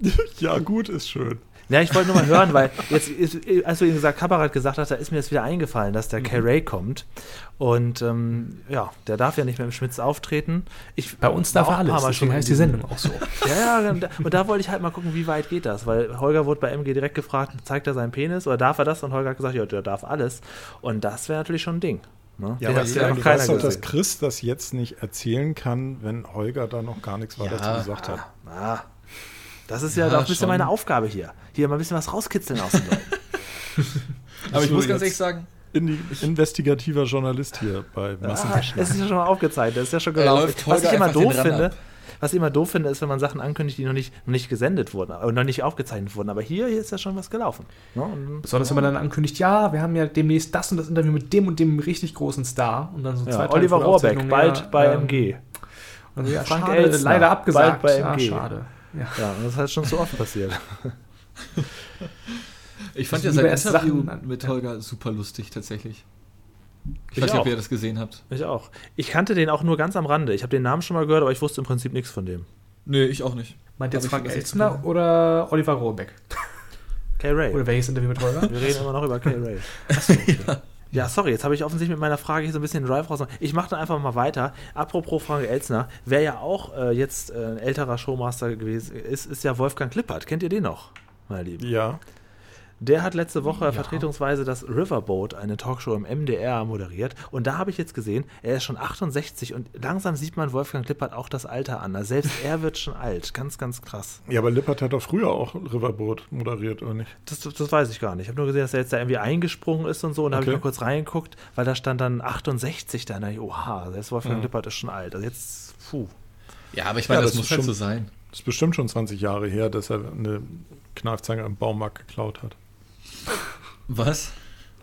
C: ja, gut ist schön.
A: Ja, ich wollte nur mal hören, weil jetzt, ist, als du ihm gesagt, Kabarett gesagt hast, da ist mir jetzt wieder eingefallen, dass der mhm. K-Ray kommt. Und ähm, ja, der darf ja nicht mehr im Schmitz auftreten.
B: Ich, Bei uns darf er alles,
A: deswegen heißt die Sendung auch so. ja, ja, und da wollte ich halt mal gucken, wie weit geht das, weil Holger wurde bei MG direkt gefragt, zeigt er seinen Penis oder darf er das? Und Holger hat gesagt, ja, der darf alles. Und das wäre natürlich schon ein Ding.
C: Ne? Ja, aber ja noch keiner doch, dass Chris das jetzt nicht erzählen kann, wenn Holger da noch gar nichts weiter ja, zu gesagt hat. Ah,
A: das ist ja, ja doch ein bisschen meine Aufgabe hier. Hier mal ein bisschen was rauskitzeln aus den
D: Leuten. Aber ich muss ganz ehrlich sagen,
C: in investigativer Journalist hier bei.
A: Ah, es ist ja schon mal aufgezeichnet, das ist ja schon gelaufen. Was ich immer doof finde, was ich immer doof finde, ist, wenn man Sachen ankündigt, die noch nicht, noch nicht gesendet wurden und noch nicht aufgezeichnet wurden. Aber hier, hier ist ja schon was gelaufen.
B: Ne? Besonders, wenn man dann ankündigt, ja, wir haben ja demnächst das und das Interview mit dem und dem richtig großen Star. Und dann so
A: ja, Oliver Rohrbeck, bald ja, bei ähm, MG.
B: Und ja, Frank schade, Elstner, leider abgesagt.
A: Bald bei MG. Ja, schade. Ja. ja, das ist halt schon zu oft passiert.
D: ich fand ja sein Interview mit Holger super lustig, tatsächlich. Ich, ich weiß nicht, ob ihr das gesehen habt.
A: Ich auch. Ich kannte den auch nur ganz am Rande. Ich habe den Namen schon mal gehört, aber ich wusste im Prinzip nichts von dem.
D: Nee, ich auch nicht.
B: Meint jetzt Frank Elstner oder Oliver Rohrbeck?
A: Kay Ray.
B: Oder welches Interview mit Holger?
A: Wir reden immer noch über Kay Ray. Achso, okay. ja. Ja, sorry, jetzt habe ich offensichtlich mit meiner Frage hier so ein bisschen den Drive raus. Ich mache dann einfach mal weiter. Apropos Frank Elzner, wer ja auch äh, jetzt äh, ein älterer Showmaster gewesen ist, ist ja Wolfgang Klippert. Kennt ihr den noch, meine Lieben?
C: Ja.
A: Der hat letzte Woche ja. vertretungsweise das Riverboat, eine Talkshow im MDR, moderiert. Und da habe ich jetzt gesehen, er ist schon 68 und langsam sieht man Wolfgang Lippert auch das Alter an. Also selbst er wird schon alt. Ganz, ganz krass.
C: Ja, aber Lippert hat doch früher auch Riverboat moderiert, oder nicht?
A: Das, das weiß ich gar nicht. Ich habe nur gesehen, dass er jetzt da irgendwie eingesprungen ist und so. Und da okay. habe ich mal kurz reingeguckt, weil da stand dann 68 da. Und oha, selbst Wolfgang ja. Lippert ist schon alt. Also jetzt, puh.
D: Ja, aber ich meine, ja, das, das muss halt schon so sein.
C: Das ist bestimmt schon 20 Jahre her, dass er eine Kneifzange im Baumarkt geklaut hat.
D: Was?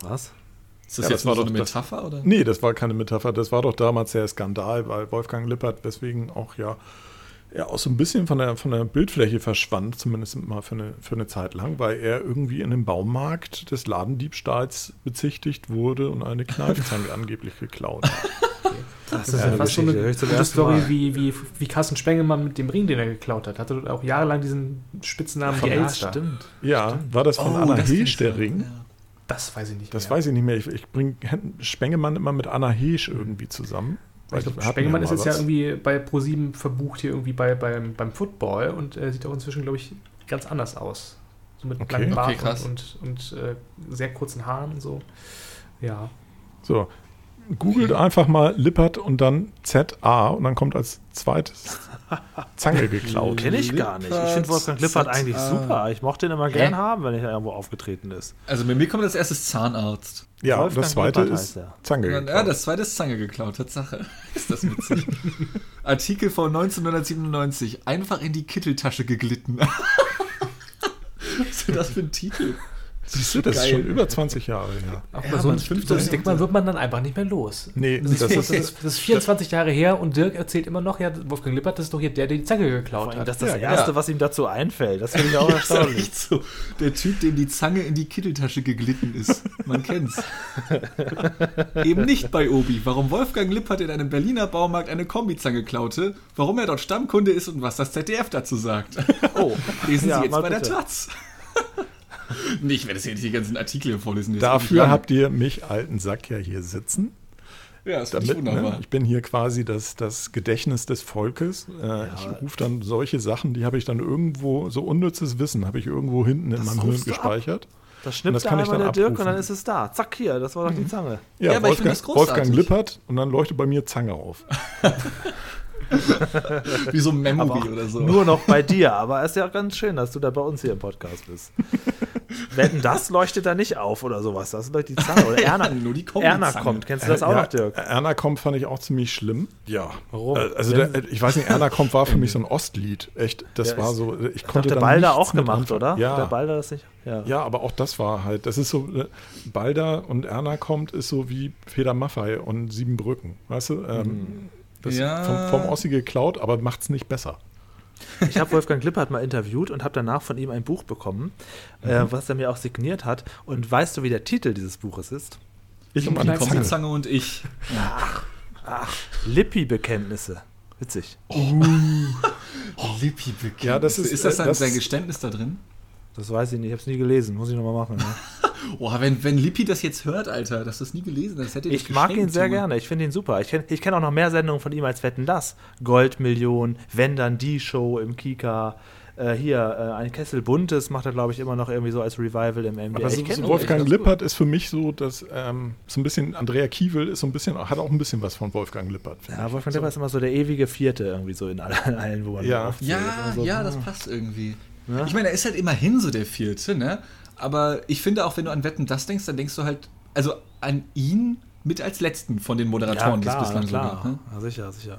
A: Was?
D: Ist das ja, jetzt das war doch eine Metapher, das, oder?
C: Nee, das war keine Metapher. Das war doch damals der Skandal, weil Wolfgang Lippert deswegen auch ja, ja auch so ein bisschen von der, von der Bildfläche verschwand, zumindest mal für eine, für eine Zeit lang, weil er irgendwie in einem Baumarkt des Ladendiebstahls bezichtigt wurde und eine Kneifzange angeblich geklaut hat.
B: Das ist ja, ja fast so eine gute Story wie, wie, wie Carsten Spengemann mit dem Ring, den er geklaut hat. Hatte auch jahrelang diesen Spitznamen
C: von
B: ja,
C: stimmt. Ja, stimmt. war das von oh, Anna Heesch der Ring? Ja.
B: Das weiß ich nicht
C: Das mehr. weiß ich nicht mehr. Ich, ich bringe Spengemann immer mit Anna Heesch irgendwie zusammen.
B: Ich glaub, Spengemann ist jetzt was. ja irgendwie bei ProSieben verbucht hier irgendwie bei, beim, beim Football und äh, sieht auch inzwischen, glaube ich, ganz anders aus. So mit okay. langem Bart okay, und, und, und äh, sehr kurzen Haaren und so. Ja.
C: So, googelt einfach mal Lippert und dann ZA und dann kommt als zweites Zange geklaut.
A: Kenne ich gar nicht. Ich finde Wolfgang Lippert eigentlich super. Ich mochte ihn immer Hä? gern haben, wenn er irgendwo aufgetreten ist.
D: Also bei mir kommt als erstes Zahnarzt.
C: Ja, Wolfgang das zweite Lippert ist Zange
D: geklaut. Ja, das zweite ist Zange geklaut, Tatsache. ist das witzig. Artikel von 1997. Einfach in die Kitteltasche geglitten. Was ist denn das für ein Titel?
C: Siehst du, das Geil. ist schon über 20 Jahre her.
B: Auch ja, so ein so Stigma wird man dann einfach nicht mehr los.
C: Nee,
B: das, das, ist, das, das ist 24 Jahre her und Dirk erzählt immer noch, ja, Wolfgang Lippert ist doch hier der, der die Zange geklaut hat.
A: Das ist das ja, Erste, ja. was ihm dazu einfällt. Das finde ich auch erstaunlich.
D: So. Der Typ, dem die Zange in die Kitteltasche geglitten ist. Man kennt's. Eben nicht bei Obi. Warum Wolfgang Lippert in einem Berliner Baumarkt eine Kombizange klaute, warum er dort Stammkunde ist und was das ZDF dazu sagt. Oh, lesen Sie jetzt bei der Taz. nee, ich werde jetzt hier nicht die ganzen Artikel vorlesen.
C: Dafür habt ihr mich, alten Sack, ja hier sitzen.
D: Ja, das ist wunderbar.
C: Ne, ich bin hier quasi das, das Gedächtnis des Volkes. Äh, ja. Ich rufe dann solche Sachen, die habe ich dann irgendwo, so unnützes Wissen habe ich irgendwo hinten in meinem Hirn gespeichert.
A: Das schnippt das kann einmal der abrufen. Dirk und dann ist es da. Zack, hier, das war doch die mhm. Zange.
C: Ja, ja Wolfgang, Wolfgang Lippert und dann leuchtet bei mir Zange auf.
D: Wie so ein Memory oder so.
A: Nur noch bei dir, aber es ist ja auch ganz schön, dass du da bei uns hier im Podcast bist. Wetten, das leuchtet da nicht auf oder sowas. Das leuchtet die Zange. Oder Erna, nur die Erna kommt. Kennst du das auch
C: ja,
A: noch, Dirk?
C: Erna kommt fand ich auch ziemlich schlimm.
A: Ja.
C: Warum? Äh, also der, ich weiß nicht, Erna kommt war für mich so ein Ostlied. Echt, das ja, war so. Ich konnte
A: der Balder auch gemacht, oder?
C: Ja.
A: Der Balder das nicht.
C: Ja. ja, aber auch das war halt, das ist so, äh, Balder und Erna kommt, ist so wie Feder Maffei und Siebenbrücken. Weißt du? Ähm, mhm. Das ja. vom, vom Ossi geklaut, aber macht es nicht besser.
A: Ich habe Wolfgang Lippert mal interviewt und habe danach von ihm ein Buch bekommen, äh, mhm. äh, was er mir auch signiert hat. Und weißt du, wie der Titel dieses Buches ist?
D: Ich und meine Zange. Zange und ich.
A: Ach, ach Lippi-Bekenntnisse. Witzig.
C: Oh.
D: Lippi bekennt.
C: Ja, das ist,
D: ist das
C: äh,
D: dann
C: das-
D: sein Geständnis da drin?
A: Das weiß ich nicht, ich habe es nie gelesen, muss ich nochmal machen. Ne?
D: Oh, wenn, wenn Lippi das jetzt hört, Alter, dass du es nie gelesen hast, hätte
A: Ich mag ihn sehr gerne, ich finde ihn super. Ich kenne ich kenn auch noch mehr Sendungen von ihm als Wetten das. Goldmillion, Wenn dann die Show im Kika. Äh, hier, äh, ein Kessel Buntes macht er, glaube ich, immer noch irgendwie so als Revival im NBA.
C: Aber so,
A: ich
C: so. Wolfgang
D: das ist
C: Lippert ist für mich so, dass ähm, so ein bisschen Andrea Kiewel ist so ein bisschen, hat auch ein bisschen was von Wolfgang Lippert. finde
A: Ja,
C: ich.
A: Wolfgang
C: so.
A: Lippert ist immer so der ewige Vierte irgendwie so in allen, allen wo man
C: Ja.
D: Ja,
A: Ist so,
D: ja, das passt irgendwie.
A: Ja.
D: Ich meine, er ist halt immerhin so der Vierte, ne? Aber ich finde auch, wenn du an Wetten das denkst, dann denkst du halt, also an ihn mit als letzten von den
A: Ja,
D: Moderatoren,
A: klar,
D: die es bislang
A: klar.
D: so gab. Ne?
A: Ja, sicher, sicher.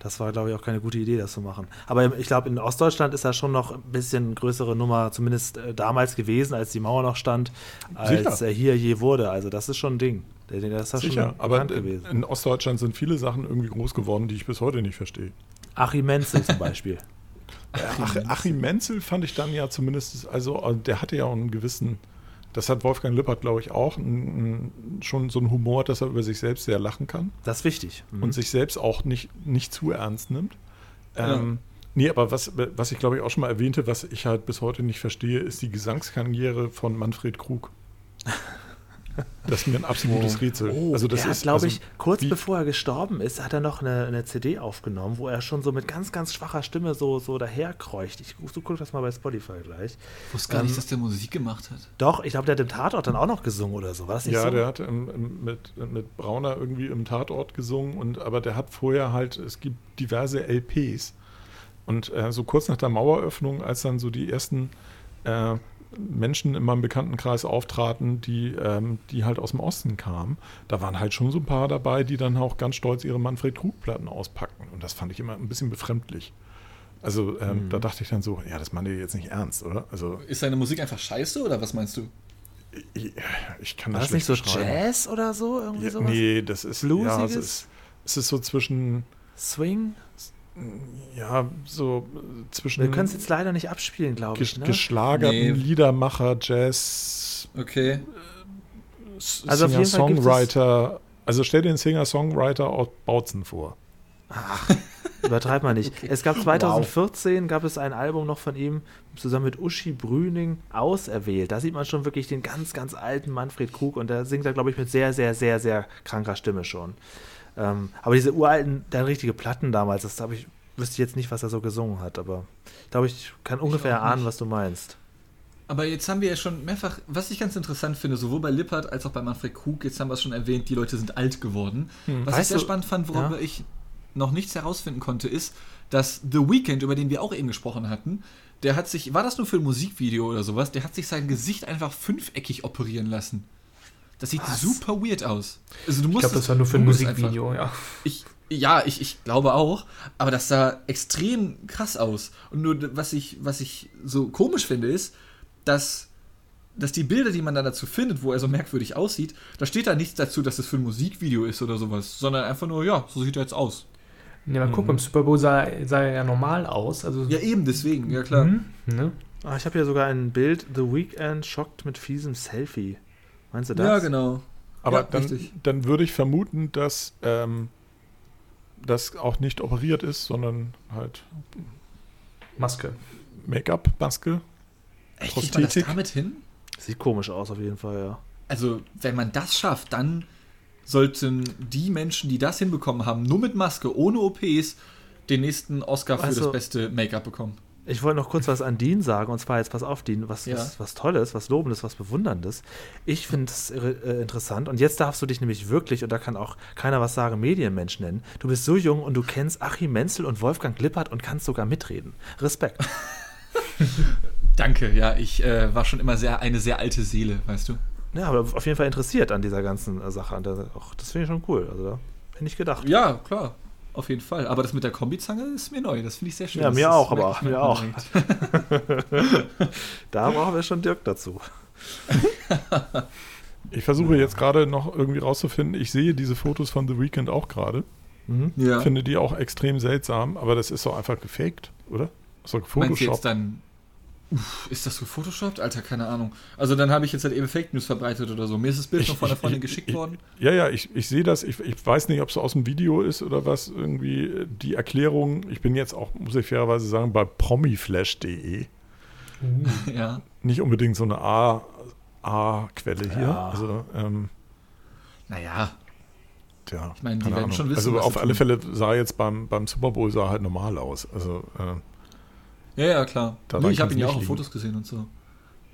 A: Das war, glaube ich, auch keine gute Idee, das zu machen. Aber ich glaube, in Ostdeutschland ist das schon noch ein bisschen größere Nummer, zumindest äh, damals gewesen, als die Mauer noch stand, als
C: Sicher.
A: er hier je wurde. Also das ist schon ein Ding. Der- der- Das ist
C: Sicher,
A: schon
C: aber
A: bekannt gewesen.
C: in Ostdeutschland sind viele Sachen irgendwie groß geworden, die ich bis heute nicht verstehe.
A: Achim Menzel zum Beispiel.
C: Ach, Achim Menzel fand ich dann ja zumindest, also äh, der hatte ja auch einen gewissen, das hat Wolfgang Lippert, glaube ich, auch, einen, schon so einen Humor, dass er über sich selbst sehr lachen kann
A: Das ist wichtig. Mhm.
C: und sich selbst auch nicht, nicht zu ernst nimmt. Ähm, Nee, aber was, was ich glaube ich auch schon mal erwähnte, was ich halt bis heute nicht verstehe, ist die Gesangskarriere von Manfred Krug. Das ist mir ein absolutes Rätsel.
A: Oh,
C: also das
A: er
C: ist,
A: hat, glaube
C: also,
A: ich, kurz
C: wie-
A: bevor er gestorben ist, hat er noch eine, eine CD aufgenommen, wo er schon so mit ganz, ganz schwacher Stimme so, so daherkreucht. Ich du guck das mal bei Spotify gleich.
D: Ich wusste gar
A: Ähm,
D: nicht, dass der Musik gemacht hat.
A: Doch, ich glaube, der hat den Tatort dann auch noch gesungen oder so. Nicht
C: Ja,
A: so?
C: der hat im, im, mit, mit Brauner irgendwie im Tatort gesungen, und, aber der hat vorher halt, es gibt diverse LPs. Und äh, so kurz nach der Maueröffnung, als dann so die ersten äh, Menschen in meinem Bekanntenkreis auftraten, die, ähm, die halt aus dem Osten kamen, da waren halt schon so ein paar dabei, die dann auch ganz stolz ihre Manfred Krug-Platten auspackten. Und das fand ich immer ein bisschen befremdlich. Also ähm, da dachte ich dann so, ja, das meint ihr jetzt nicht ernst, oder? Also
D: Ist seine Musik einfach scheiße oder was meinst du?
C: ich, ich kann
A: War
C: das
A: das nicht
C: schlecht
A: so. Jazz oder so? Irgendwie
C: Ja,
A: sowas?
C: nee, das ist ja, es
A: Bluesiges?
C: ist, es ist so zwischen
A: Swing?
C: Ja so äh, zwischen
A: Wir können es jetzt leider nicht abspielen, glaube ich. Ne?
C: geschlagerten
D: Nee.
C: Liedermacher, Jazz,
D: Okay.
C: S-
A: Also auf jeden Fall gibt es-
C: Singer-Songwriter. Also stell dir einen Singer-Songwriter aus Bautzen vor.
A: Übertreib mal nicht. Es gab 2014 gab es ein Album noch von ihm zusammen mit Uschi Brüning auserwählt. Da sieht man schon wirklich den ganz, ganz alten Manfred Krug und der singt da, glaube ich, mit sehr, sehr, sehr, sehr kranker Stimme schon. Ähm, aber diese uralten, der richtige Platten damals, das habe ich, wüsste ich jetzt nicht, was er so gesungen hat, aber ich glaube, ich kann ungefähr
D: auch
A: ahnen, was du meinst.
D: Aber jetzt haben wir ja schon mehrfach, was ich ganz interessant finde, sowohl bei Lippert als auch bei Manfred Krug, jetzt haben wir es schon erwähnt, die Leute sind alt geworden. Was
A: Weißt
D: ich sehr
A: du-
D: spannend fand, worüber
A: ja.
D: ich noch nichts herausfinden konnte, ist, dass The Weeknd, über den wir auch eben gesprochen hatten, der hat sich, war das nur für ein Musikvideo oder sowas, der hat sich sein Gesicht einfach fünfeckig operieren lassen. Das sieht
A: Was?
D: super weird aus. Also du
B: Ich
D: musst
B: glaube,
D: es-
B: das war nur für ein Musikvideo, ja.
D: ich, ja, ich, ich glaube auch, aber das sah extrem krass aus. Und nur was ich, was ich so komisch finde, ist, dass, dass die Bilder, die man dann dazu findet, wo er so merkwürdig aussieht, da steht da nichts dazu, dass es für ein Musikvideo ist oder sowas, sondern einfach nur, ja, so sieht er jetzt aus.
B: Ja, mal guck, beim Super Bowl sah, sah er ja normal aus. Also,
D: Ja, eben, deswegen, ja klar.
B: Mhm, ne?
A: Ah, ich habe hier sogar ein Bild, The Weeknd schockt mit fiesem Selfie. Meinst du das?
D: Ja, genau.
C: Aber
D: Ja,
C: dann,
D: richtig.
C: dann würde ich vermuten, dass ähm, das auch nicht operiert ist, sondern halt
B: Maske.
C: Make-up, Maske.
D: Echt, kriegt man das
C: Prosthetik?
D: damit hin?
A: Sieht komisch aus auf jeden Fall, ja.
D: Also, wenn man das schafft, dann sollten die Menschen, die das hinbekommen haben, nur mit Maske, ohne OPs, den nächsten Oscar für
A: Also-
D: das beste Make-up bekommen.
A: Ich wollte noch kurz was an Dean sagen, und zwar jetzt pass auf, Dean, was,
D: Ja.
A: was, was Tolles, was Lobendes, was Bewunderndes. Ich finde es äh, interessant und jetzt darfst du dich nämlich wirklich, und da kann auch keiner was sagen, Medienmensch nennen. Du bist so jung und du kennst Achim Menzel und Wolfgang Lippert und kannst sogar mitreden. Respekt.
D: Danke, ja, ich äh, war schon immer sehr eine sehr alte Seele, weißt du?
A: Ja, aber auf jeden Fall interessiert an dieser ganzen äh, Sache. Und das, auch, das finde ich schon cool. Also da hätte ich gedacht.
D: Ja, klar. Auf jeden Fall. Aber das mit der Kombizange ist mir neu. Das finde ich sehr schön.
A: Ja,
D: Das
A: mir
D: ist-
A: auch, aber
D: ich mir auch.
A: Da brauchen wir schon Dirk dazu.
C: Ich versuche jetzt gerade noch irgendwie rauszufinden. Ich sehe diese Fotos von The Weeknd auch gerade.
A: Mhm.
D: Ja.
C: Finde die auch extrem seltsam, aber das ist doch einfach gefaked, oder? Ist doch
D: Meinst du
C: Photoshop.
D: jetzt dann Uff, ist das so Photoshoppt? Alter, keine Ahnung. Also dann habe ich jetzt halt eben Fake News verbreitet oder so. Mir ist das Bild ich, noch von der Freundin ich, geschickt
C: ich,
D: worden.
C: Ja, ja, ich, ich sehe das. Ich, ich weiß nicht, ob es aus dem Video ist oder was. Irgendwie äh, die Erklärung. Ich bin jetzt auch, muss ich fairerweise sagen, bei promiflash.de.
D: Uh. Ja.
C: Nicht unbedingt so eine A-Quelle hier. Ja. Also, ähm,
D: naja.
C: Tja,
D: ich meine, die werden Ahnung. schon wissen.
C: Also auf alle Fälle sah jetzt beim, beim Super Bowl sah halt normal aus. Also äh,
D: ja, ja, klar. Nee, ich habe ihn ja auch auf Fotos gesehen und so.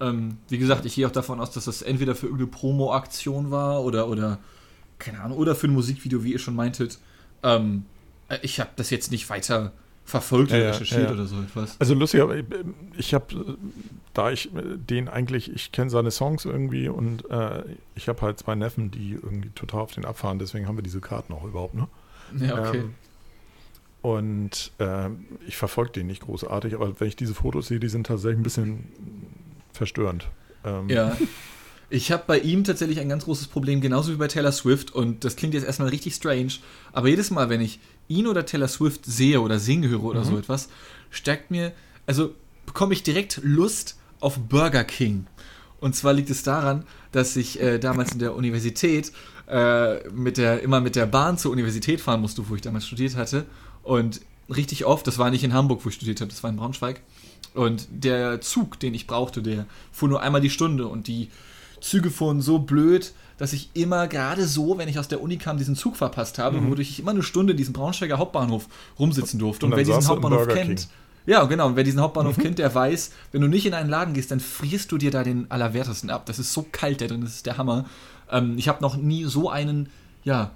D: Ähm, wie gesagt, ich gehe auch davon aus, dass das entweder für irgendeine Promo-Aktion war oder, oder, keine Ahnung, oder für ein Musikvideo, wie ihr schon meintet. Ähm, äh, ich habe das jetzt nicht weiter verfolgt oder ja, recherchiert ja. oder so etwas.
C: Also lustig, aber ich habe, da ich den eigentlich, ich kenne seine Songs irgendwie und äh, ich habe halt zwei Neffen, die irgendwie total auf den abfahren, deswegen haben wir diese Karten auch überhaupt, ne?
D: Ja, okay. Ähm,
C: und äh, ich verfolge den nicht großartig, aber wenn ich diese Fotos sehe, die sind tatsächlich ein bisschen verstörend.
D: Ähm. Ja. Ich habe bei ihm tatsächlich ein ganz großes Problem, genauso wie bei Taylor Swift. Und das klingt jetzt erstmal richtig strange. Aber jedes Mal, wenn ich ihn oder Taylor Swift sehe oder singen höre oder mhm. so etwas, stärkt mir, also bekomme ich direkt Lust auf Burger King. Und zwar liegt es daran, dass ich äh, damals in der Universität äh, mit der, immer mit der Bahn zur Universität fahren musste, wo ich damals studiert hatte. Und richtig oft, das war nicht in Hamburg, wo ich studiert habe, das war in Braunschweig. Und der Zug, den ich brauchte, der fuhr nur einmal die Stunde und die Züge fuhren so blöd, dass ich immer gerade so, wenn ich aus der Uni kam, diesen Zug verpasst habe, mhm. wodurch ich immer eine Stunde diesen Braunschweiger Hauptbahnhof rumsitzen durfte. Und, und wer diesen Hauptbahnhof kennt, ja, genau, und wer diesen Hauptbahnhof mhm. kennt, der weiß, wenn du nicht in einen Laden gehst, dann frierst du dir da den Allerwertesten ab. Das ist so kalt da drin, das ist der Hammer. Ähm, ich habe noch nie so einen, ja,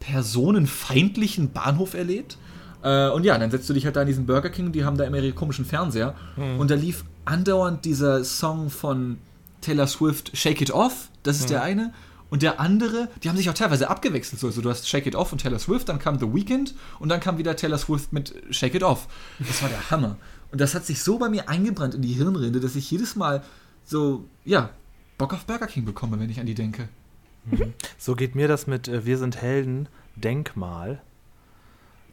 D: personenfeindlichen Bahnhof erlebt. Äh, und ja, dann setzt du dich halt da in diesen Burger King, die haben da immer ihre komischen Fernseher. Mhm. Und da lief andauernd dieser Song von Taylor Swift, Shake It Off, das ist mhm. der eine. Und der andere, die haben sich auch teilweise abgewechselt. Also du hast Shake It Off und Taylor Swift, dann kam The Weeknd und dann kam wieder Taylor Swift mit Shake It Off. Das war der Hammer. Und das hat sich so bei mir eingebrannt in die Hirnrinde, dass ich jedes Mal so, ja, Bock auf Burger King bekomme, wenn ich an die denke.
A: Mhm. So geht mir das mit äh, Wir sind Helden, Denkmal.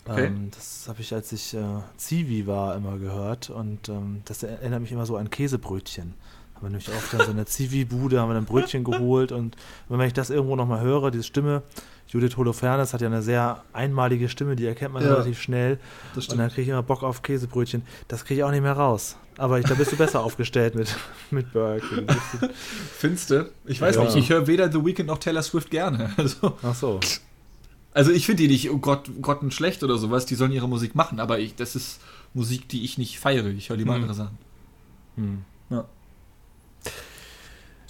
A: Okay. Ähm, das habe ich, als ich äh, Zivi war, immer gehört und ähm, das erinnert mich immer so an Käsebrötchen. Haben wir nämlich auch dann so eine Zivi-Bude, haben wir dann Brötchen geholt und wenn ich das irgendwo nochmal höre, diese Stimme, Judith Holofernes hat ja eine sehr einmalige Stimme, die erkennt man ja, relativ schnell. Und dann kriege ich immer Bock auf Käsebrötchen. Das kriege ich auch nicht mehr raus. Aber ich, da bist du besser aufgestellt mit, mit Burger King.
D: Findest du? Ich weiß ja. nicht, ich höre weder The Weeknd noch Taylor Swift gerne. Also.
A: Ach so.
D: Also ich finde die nicht oh Gott, grottenschlecht oder sowas, die sollen ihre Musik machen, aber ich, das ist Musik, die ich nicht feiere. Ich höre lieber hm. andere Sachen. Hm.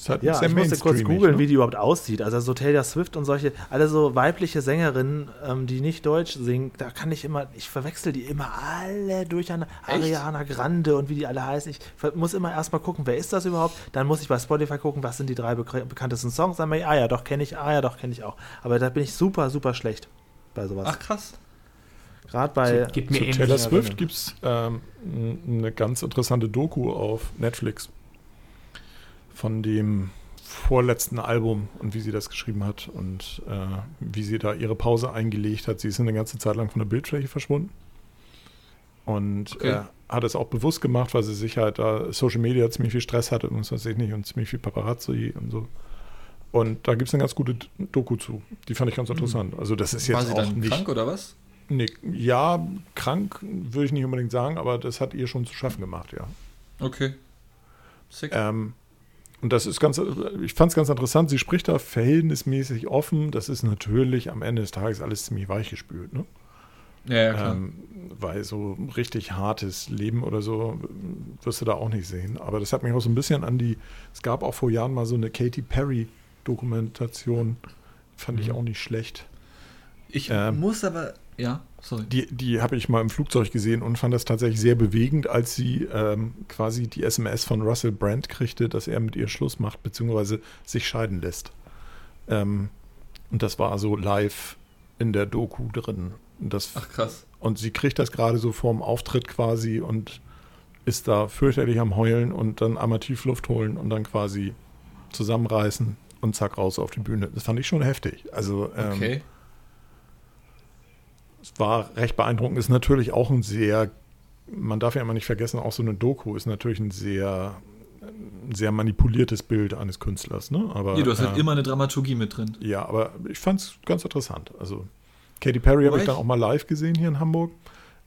D: Ja.
A: Halt ja, ich musste kurz googeln, ne? wie die überhaupt aussieht. Also so Taylor Swift und solche, alle so weibliche Sängerinnen, ähm, die nicht Deutsch singen, da kann ich immer, ich verwechsel die immer alle durcheinander. Ariana Grande und wie die alle heißen. Ich muss immer erstmal gucken, wer ist das überhaupt? Dann muss ich bei Spotify gucken, was sind die drei bekanntesten Songs. Dann ich, ah ja, doch kenne ich, ah ja, doch kenne ich auch. Aber da bin ich super, super schlecht bei sowas.
D: Ach krass.
A: Gerade bei
C: so, zu Taylor Swift gibt es ähm, eine ganz interessante Doku auf Netflix von dem vorletzten Album und wie sie das geschrieben hat und äh, wie sie da ihre Pause eingelegt hat. Sie ist eine ganze Zeit lang von der Bildfläche verschwunden und okay. äh, hat es auch bewusst gemacht, weil sie sich halt da Social Media ziemlich viel Stress hatte und was weiß ich nicht und ziemlich viel Paparazzi und so. Und da gibt es eine ganz gute Doku zu. Die fand ich ganz hm. interessant. Also das ist jetzt War sie auch dann nicht
D: krank oder was?
C: Nee, ja, krank würde ich nicht unbedingt sagen, aber das hat ihr schon zu schaffen gemacht, ja.
D: Okay.
C: Sick. Ähm, und das ist ganz, ich fand es ganz interessant. Sie spricht da verhältnismäßig offen. Das ist natürlich am Ende des Tages alles ziemlich weichgespült, ne?
D: Ja, ja klar. Ähm,
C: weil so richtig hartes Leben oder so wirst du da auch nicht sehen. Aber das hat mich auch so ein bisschen an die, es gab auch vor Jahren mal so eine Katy Perry Dokumentation. Fand mhm. ich auch nicht schlecht.
D: Ich ähm, muss aber, ja.
C: Sorry. Die, die habe ich mal im Flugzeug gesehen und fand das tatsächlich sehr bewegend, als sie ähm, quasi die SMS von Russell Brand kriegte, dass er mit ihr Schluss macht, beziehungsweise sich scheiden lässt. Ähm, und das war so live in der Doku drin. Das,
D: Ach krass.
C: Und sie kriegt das gerade so vorm Auftritt quasi und ist da fürchterlich am Heulen und dann einmal tief Luft holen und dann quasi zusammenreißen und zack raus auf die Bühne. Das fand ich schon heftig. Also ähm,
D: okay
C: war recht beeindruckend. Ist natürlich auch ein sehr man darf ja immer nicht vergessen, auch so eine Doku ist natürlich ein sehr, ein sehr manipuliertes Bild eines Künstlers. Ne? Aber,
D: nee, du hast halt immer eine Dramaturgie mit drin.
C: Ja, aber ich fand es ganz interessant. Also Katy Perry habe ich dann auch mal live gesehen hier in Hamburg.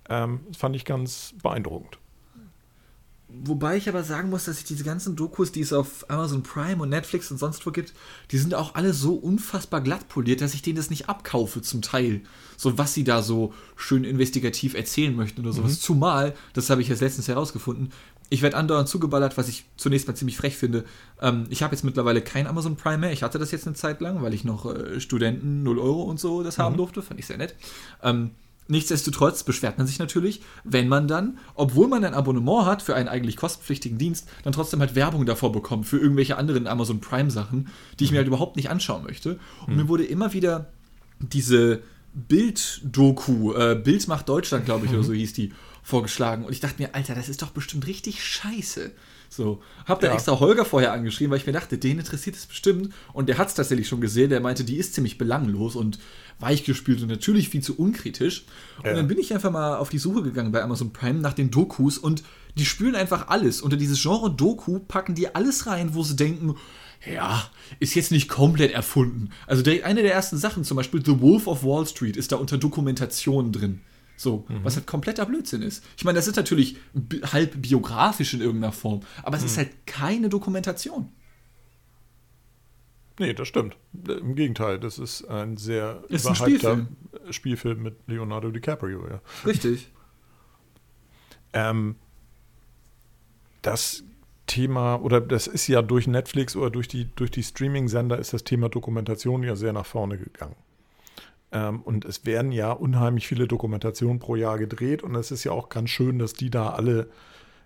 C: Ähm, das fand ich ganz beeindruckend.
D: Wobei ich aber sagen muss, dass ich diese ganzen Dokus, die es auf Amazon Prime und Netflix und sonst wo gibt, die sind auch alle so unfassbar glatt poliert, dass ich denen das nicht abkaufe zum Teil. So was sie da so schön investigativ erzählen möchten oder sowas. Mhm. Zumal, das habe ich jetzt letztens herausgefunden, ich werde andauernd zugeballert, was ich zunächst mal ziemlich frech finde. Ähm, ich habe jetzt mittlerweile kein Amazon Prime mehr. Ich hatte das jetzt eine Zeit lang, weil ich noch äh, Studenten 0 Euro und so das mhm. haben durfte. Fand ich sehr nett. Ähm, Nichtsdestotrotz beschwert man sich natürlich, wenn man dann, obwohl man ein Abonnement hat für einen eigentlich kostenpflichtigen Dienst, dann trotzdem halt Werbung davor bekommt für irgendwelche anderen Amazon Prime Sachen, die ich mir halt überhaupt nicht anschauen möchte. Und mhm. mir wurde immer wieder diese Bild-Doku, äh, Bild macht Deutschland, glaube ich, mhm. oder so hieß die, vorgeschlagen. Und ich dachte mir, Alter, das ist doch bestimmt richtig scheiße. So, hab dann ja. extra Holger vorher angeschrieben, weil ich mir dachte, den interessiert es bestimmt. Und der hat es tatsächlich schon gesehen. Der meinte, die ist ziemlich belanglos und weichgespült und natürlich viel zu unkritisch. Ja. Und dann bin ich einfach mal auf die Suche gegangen bei Amazon Prime nach den Dokus und die spülen einfach alles. Unter dieses Genre Doku packen die alles rein, wo sie denken, ja, ist jetzt nicht komplett erfunden. Also eine der ersten Sachen, zum Beispiel The Wolf of Wall Street, ist da unter Dokumentation drin. So, mhm. was halt kompletter Blödsinn ist. Ich meine, das ist natürlich halb biografisch in irgendeiner Form, aber es mhm. ist halt keine Dokumentation.
C: Nee, das stimmt. Im Gegenteil, das ist ein sehr ist ein Spielfilm. Spielfilm. mit Leonardo DiCaprio, ja.
D: Richtig.
C: ähm, das Thema, oder das ist ja durch Netflix oder durch die, durch die Streaming-Sender ist das Thema Dokumentation ja sehr nach vorne gegangen. Ähm, und es werden ja unheimlich viele Dokumentationen pro Jahr gedreht und es ist ja auch ganz schön, dass die da alle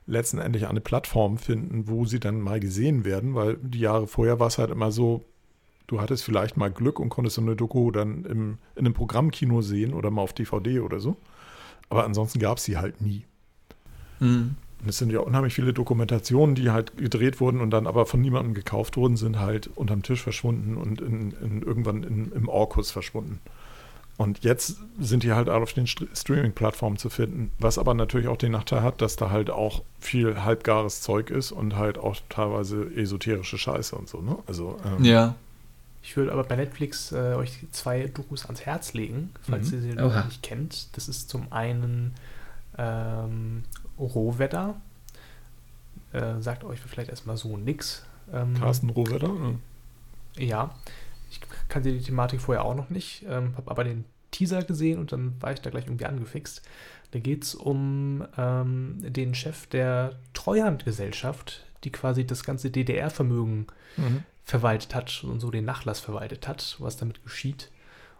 C: letztendlich eine Plattform finden, wo sie dann mal gesehen werden, weil die Jahre vorher war es halt immer so, du hattest vielleicht mal Glück und konntest so eine Doku dann im, in einem Programmkino sehen oder mal auf DVD oder so. Aber ansonsten gab es sie halt nie. Mhm. Und es sind ja unheimlich viele Dokumentationen, die halt gedreht wurden und dann aber von niemandem gekauft wurden, sind halt unterm Tisch verschwunden und in, in irgendwann in, im Orkus verschwunden. Und jetzt sind die halt auf den Streaming-Plattformen zu finden, was aber natürlich auch den Nachteil hat, dass da halt auch viel halbgares Zeug ist und halt auch teilweise esoterische Scheiße und so, ne? Also,
B: ähm, ja. Ich würde aber bei Netflix äh, euch zwei Dokus ans Herz legen, falls mhm. ihr sie noch nicht kennt. Das ist zum einen ähm, Rohwetter. Äh, sagt euch vielleicht erstmal so nix.
C: Ähm, Carsten Rohwetter?
B: Ja. Ich kannte die Thematik vorher auch noch nicht, ähm, habe aber den Teaser gesehen und dann war ich da gleich irgendwie angefixt. Da geht es um ähm, den Chef der Treuhandgesellschaft, die quasi das ganze DDR-Vermögen mhm. verwaltet hat und so den Nachlass verwaltet hat, was damit geschieht.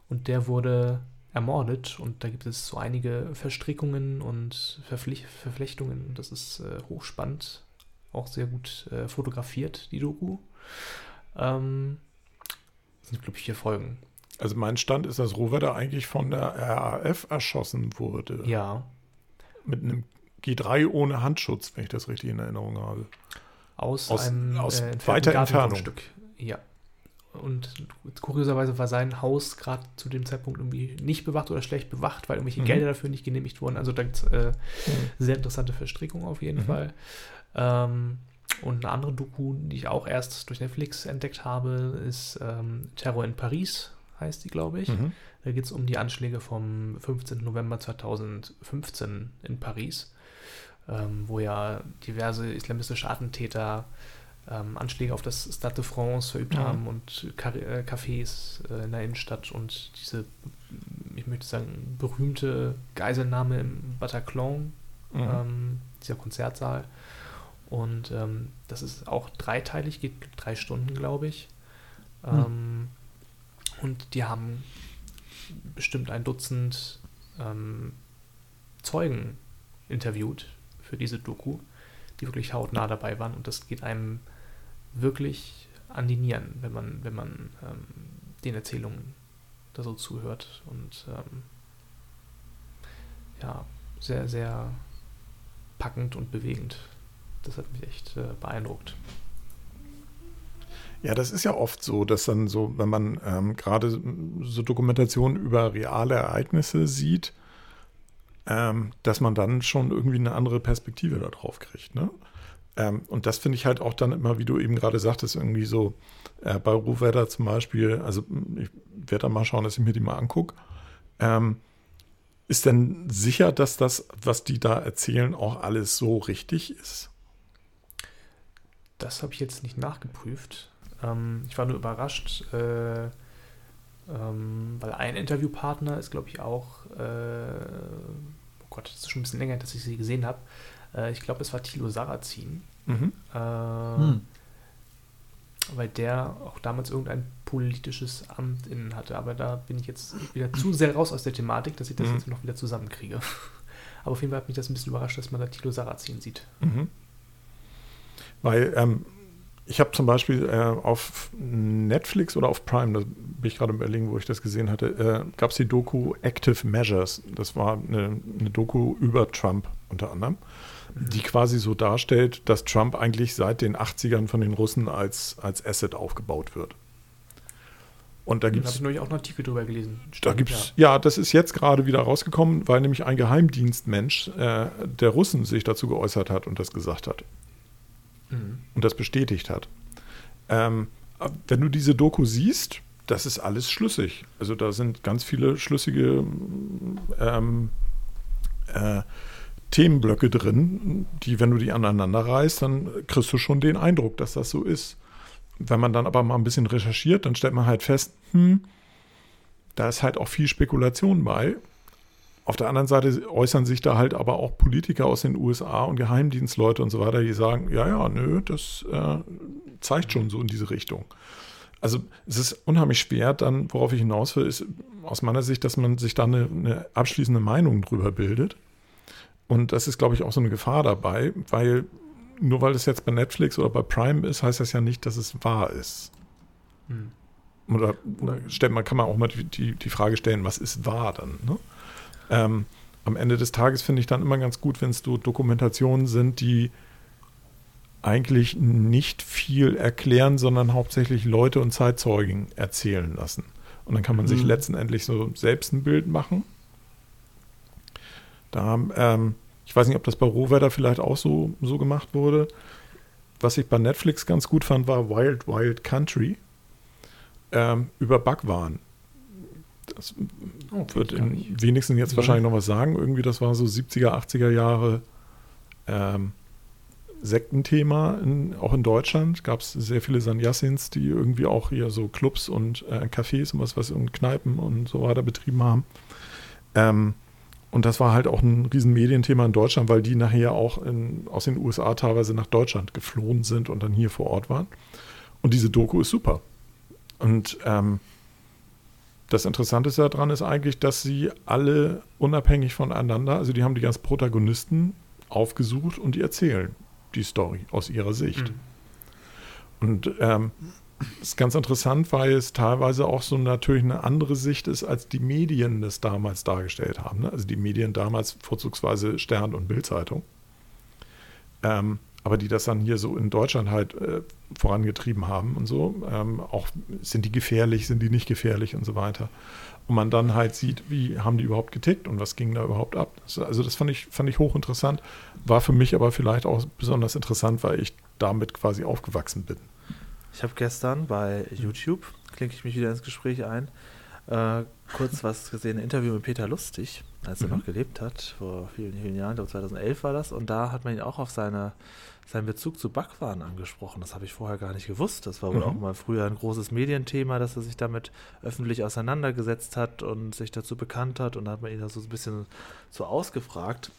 B: Und der wurde ermordet und da gibt es so einige Verstrickungen und Verflech Verflechtungen. Das ist äh, hochspannend, auch sehr gut äh, fotografiert, die Doku. Ähm, sind, glaube ich, vier Folgen.
C: Also mein Stand ist, dass Rohwedder eigentlich von der RAF erschossen wurde.
B: Ja.
C: Mit einem G3 ohne Handschutz, wenn ich das richtig in Erinnerung habe.
B: Aus, aus einem
C: aus äh, weiter Entfernung.
B: Ja. Und kurioserweise war sein Haus gerade zu dem Zeitpunkt irgendwie nicht bewacht oder schlecht bewacht, weil irgendwelche mhm. Gelder dafür nicht genehmigt wurden. Also da gibt es äh, mhm. sehr interessante Verstrickungen auf jeden mhm. Fall. Ähm, und eine andere Doku, die ich auch erst durch Netflix entdeckt habe, ist ähm, Terror in Paris, heißt die, glaube ich. Mhm. Da geht es um die Anschläge vom 15. November 2015 in Paris, ähm, wo ja diverse islamistische Attentäter ähm, Anschläge auf das Stade de France verübt mhm. haben und äh, Cafés äh, in der Innenstadt und diese, ich möchte sagen, berühmte Geiselnahme im Bataclan, mhm. Ähm, dieser Konzertsaal. Und ähm, das ist auch dreiteilig, geht drei Stunden, glaube ich. Hm. Und die haben bestimmt ein Dutzend ähm, Zeugen interviewt für diese Doku, die wirklich hautnah dabei waren. Und das geht einem wirklich an die Nieren, wenn man, wenn man ähm, den Erzählungen da so zuhört. Und ähm, ja, sehr, sehr packend und bewegend das hat mich echt äh, beeindruckt.
C: Ja, das ist ja oft so, dass dann so, wenn man ähm, gerade so Dokumentationen über reale Ereignisse sieht, ähm, dass man dann schon irgendwie eine andere Perspektive darauf kriegt. Ne? Ähm, und das finde ich halt auch dann immer, wie du eben gerade sagtest, irgendwie so äh, bei Rohwetter zum Beispiel, also ich werde dann mal schauen, dass ich mir die mal angucke. Ähm, ist denn sicher, dass das, was die da erzählen, auch alles so richtig ist?
B: Das habe ich jetzt nicht nachgeprüft. Ähm, ich war nur überrascht, äh, ähm, weil ein Interviewpartner ist, glaube ich, auch, äh, oh Gott, das ist schon ein bisschen länger, dass ich sie gesehen habe. Äh, ich glaube, es war Thilo Sarrazin. Mhm. Äh, hm. Weil der auch damals irgendein politisches Amt innen hatte. Aber da bin ich jetzt wieder zu sehr raus aus der Thematik, dass ich das mhm. jetzt noch wieder zusammenkriege. Aber auf jeden Fall hat mich das ein bisschen überrascht, dass man da Thilo Sarrazin sieht. Mhm.
C: Weil ähm, ich habe zum Beispiel äh, auf Netflix oder auf Prime, da bin ich gerade überlegen, wo ich das gesehen hatte, äh, gab es die Doku Active Measures. Das war eine, eine Doku über Trump unter anderem, mhm. die quasi so darstellt, dass Trump eigentlich seit den 80ern von den Russen als, als Asset aufgebaut wird. Und da gibt es.
B: Da habe ich auch einen Artikel drüber gelesen.
C: Stimmt, da gibt's, ja. ja. das ist jetzt gerade wieder rausgekommen, weil nämlich ein Geheimdienstmensch äh, der Russen sich dazu geäußert hat und das gesagt hat mhm. und das bestätigt hat. Ähm, wenn du diese Doku siehst, das ist alles schlüssig. Also da sind ganz viele schlüssige ähm, äh, Themenblöcke drin, die, wenn du die aneinander reißt, dann kriegst du schon den Eindruck, dass das so ist. Wenn man dann aber mal ein bisschen recherchiert, dann stellt man halt fest, hm, da ist halt auch viel Spekulation bei. Auf der anderen Seite äußern sich da halt aber auch Politiker aus den USA und Geheimdienstleute und so weiter, die sagen, ja, ja, nö, das äh, zeigt schon so in diese Richtung. Also es ist unheimlich schwer, dann, worauf ich hinaus will, ist aus meiner Sicht, dass man sich da eine, eine abschließende Meinung drüber bildet. Und das ist, glaube ich, auch so eine Gefahr dabei, weil nur weil es jetzt bei Netflix oder bei Prime ist, heißt das ja nicht, dass es wahr ist. Hm. Oder, oder stellt man, kann man auch mal die, die, Frage stellen, was ist wahr dann? Ne? Ähm, am Ende des Tages finde ich dann immer ganz gut, wenn es so Dokumentationen sind, die eigentlich nicht viel erklären, sondern hauptsächlich Leute und Zeitzeugen erzählen lassen. Und dann kann man mhm. sich letztendlich so selbst ein Bild machen. Da, ähm, ich weiß nicht, ob das bei Rohwetter vielleicht auch so, so gemacht wurde. Was ich bei Netflix ganz gut fand, war Wild Wild Country ähm, über Backwaren. Das oh, wird im wenigsten jetzt wahrscheinlich noch was sagen. Irgendwie, das war so 70er, 80er Jahre ähm, Sektenthema, in, auch in Deutschland. Gab es sehr viele Sanyassins, die irgendwie auch hier so Clubs und äh, Cafés und was was und Kneipen und so weiter betrieben haben. Ähm, und das war halt auch ein riesen Medienthema in Deutschland, weil die nachher auch in, aus den USA teilweise nach Deutschland geflohen sind und dann hier vor Ort waren. Und diese Doku ist super. Und ähm, das Interessanteste daran ist eigentlich, dass sie alle unabhängig voneinander, also die haben die ganzen Protagonisten aufgesucht und die erzählen die Story aus ihrer Sicht. Mhm. Und ähm, das ist ganz interessant, weil es teilweise auch so natürlich eine andere Sicht ist, als die Medien das damals dargestellt haben. Ne? Also die Medien damals vorzugsweise Stern und Bildzeitung. Ähm, aber die das dann hier so in Deutschland halt äh, vorangetrieben haben und so. Ähm, auch sind die gefährlich, sind die nicht gefährlich und so weiter. Und man dann halt sieht, wie haben die überhaupt getickt und was ging da überhaupt ab. Also das fand ich, fand ich hochinteressant, war für mich aber vielleicht auch besonders interessant, weil ich damit quasi aufgewachsen bin.
A: Ich habe gestern bei YouTube, klinke ich mich wieder ins Gespräch ein, äh, kurz was gesehen, ein Interview mit Peter Lustig, als er mhm. noch gelebt hat, vor vielen, vielen Jahren, ich glaube 2011 war das, und da hat man ihn auch auf seine seinen Bezug zu Backwaren angesprochen. Das habe ich vorher gar nicht gewusst. Das war wohl mhm. auch mal früher ein großes Medienthema, dass er sich damit öffentlich auseinandergesetzt hat und sich dazu bekannt hat. Und da hat man ihn da so ein bisschen so ausgefragt.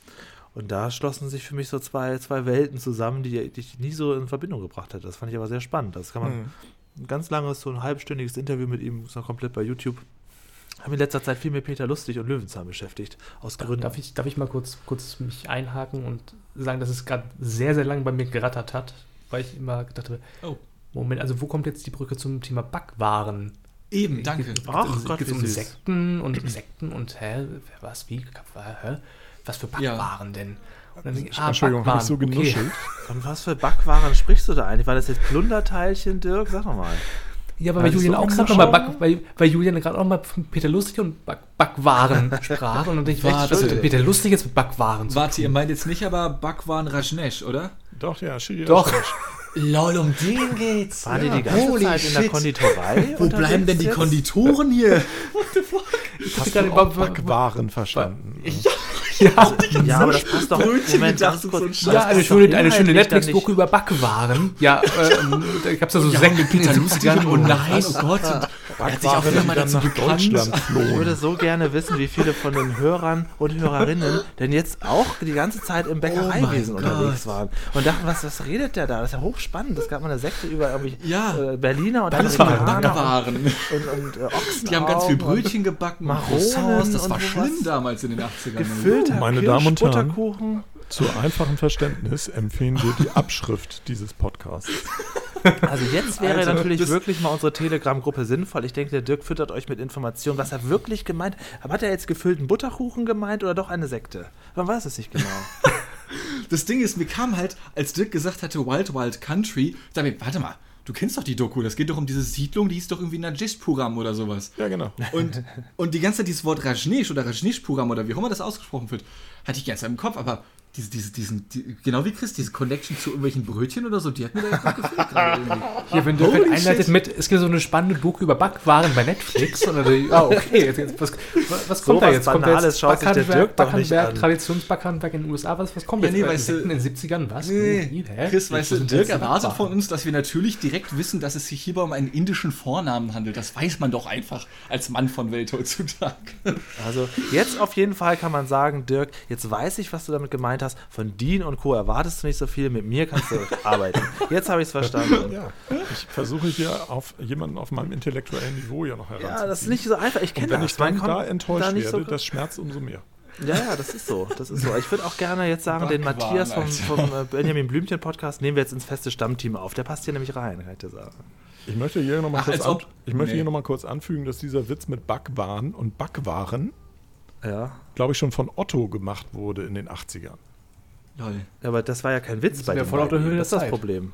A: Und da schlossen sich für mich so zwei, zwei Welten zusammen, die, die ich nie so in Verbindung gebracht hätte. Das fand ich aber sehr spannend. Das kann man mhm. ein ganz langes, so ein halbstündiges Interview mit ihm, ist noch komplett bei YouTube habe in letzter Zeit viel mit Peter Lustig und Löwenzahn beschäftigt, aus Gründen.
B: Darf ich, darf ich mal kurz, kurz mich einhaken und sagen, dass es gerade sehr, sehr lange bei mir gerattert hat, weil ich immer gedacht habe, oh. Moment, also wo kommt jetzt die Brücke zum Thema Backwaren?
D: Eben, danke.
B: Ach es, Gott, geht um Sekten und Sekten und hä, was, wie, hä? Was für Backwaren ja. denn?
C: Und dann ich, ah, Entschuldigung, habe ich so genuschelt.
A: Okay. Von was für Backwaren sprichst du da eigentlich? War das jetzt Plunderteilchen, Dirk? Sag doch mal.
B: Ja, aber weil Julian auch gerade nochmal Back, weil, weil Julian gerade auch mal von Peter Lustig und Back, Backwaren sprach und dann denke ich, warte, Peter Lustig jetzt mit Backwaren.
D: Warte, ihr meint jetzt nicht aber Backwaren Rajnesh, oder?
C: Doch, ja,
B: Shiri Doch.
D: Lol, um den geht's.
A: Waren ja. die die ganze Holy Zeit shit. in der Konditorei?
D: Wo bleiben denn die jetzt? Konditoren hier? What the
C: fuck? Ich Hast du auch Backwaren verstanden?
A: Ja. Ja, also, ja aber das passt doch.
B: Brötchen Moment, ganz kurz. So ja, eine schöne, eine schöne Netflix-Doku über Backwaren. Ja, ähm, da gab es da so ja, in den 70ern.
D: Oh nein, oh Gott. Er hat sich auch wieder mal dazu bekannt. Ich
A: würde so gerne wissen, wie viele von den Hörern und Hörerinnen denn jetzt auch die ganze Zeit im Bäckereiwesen oh unterwegs waren. Und dachten, was, was redet der da? Das ist ja hochspannend. Das gab mal eine Sekte über irgendwie
D: ja,
A: äh, Berliner und
D: Backwaren.
A: Und, und, äh,
D: Die haben ganz viel Brötchen gebacken,
A: Maronen.
D: Das war schlimm damals in den 80ern.
A: Gefüllt
C: Butter, Meine Damen und Herren, zu einfachem Verständnis empfehlen wir die Abschrift dieses Podcasts.
A: Also jetzt wäre also, natürlich wirklich mal unsere Telegram-Gruppe sinnvoll. Ich denke, der Dirk füttert euch mit Informationen, was er wirklich gemeint hat. Hat er jetzt gefüllten Butterkuchen gemeint oder doch eine Sekte? Man weiß es nicht genau.
D: das Ding ist, mir kam halt, als Dirk gesagt hatte, Wild Wild Country, da ich, warte mal, du kennst doch die Doku, das geht doch um diese Siedlung, die hieß doch irgendwie Najishpuram oder sowas.
C: Ja, genau.
D: Und, und die ganze Zeit dieses Wort Rajneesh oder Rajneshpuram oder wie auch immer das ausgesprochen wird, hatte ich ganz im Kopf, aber diese, diese, diesen, die, genau wie Chris, diese Connection zu irgendwelchen Brötchen oder so, die hat mir da jetzt gefehlt gerade irgendwie.
B: Hier, wenn du halt einleitet mit, es gibt so eine spannende Doku über Backwaren bei Netflix. Oder die, ah, okay, jetzt, jetzt, was, was kommt so da jetzt? Kommt
A: da jetzt schaut sich der Dirk doch nicht an.
B: Traditionsbackhandwerk in den USA, was, was kommt
D: ja, nee, weißt
B: du, in den 70ern, was?
D: Nee, Hä? Chris, weißt du, Dirk erwartet von uns, dass wir natürlich direkt wissen, dass es sich hierbei um einen indischen Vornamen handelt. Das weiß man doch einfach als Mann von Welt heutzutage.
A: Also, jetzt auf jeden Fall kann man sagen, Dirk, jetzt weiß ich, was du damit gemeint hast. Von Dean und Co. erwartest du nicht so viel, mit mir kannst du arbeiten. Jetzt habe ich es verstanden.
C: Ja, ich versuche hier auf jemanden auf meinem intellektuellen Niveau ja noch heranzuziehen.
A: Ja, das ist nicht so einfach. Ich kenne das.
C: Wenn ich dann da enttäuscht da werde, so das schmerzt umso mehr.
A: Ja, ja, das ist so. Das ist so. Ich würde auch gerne jetzt sagen, den Matthias vom, vom äh, Benjamin Blümchen Podcast nehmen wir jetzt ins feste Stammteam auf. Der passt hier nämlich rein, kann ich dir sagen.
C: Ich möchte hier nochmal kurz, an, ich möchte nee. hier noch mal kurz anfügen, dass dieser Witz mit Backwaren und Backwaren, ja. glaube ich, schon von Otto gemacht wurde in den 80ern.
A: Lol. Aber das war ja kein Witz das bei
B: den voll beiden. Höhe
A: das ist das Problem.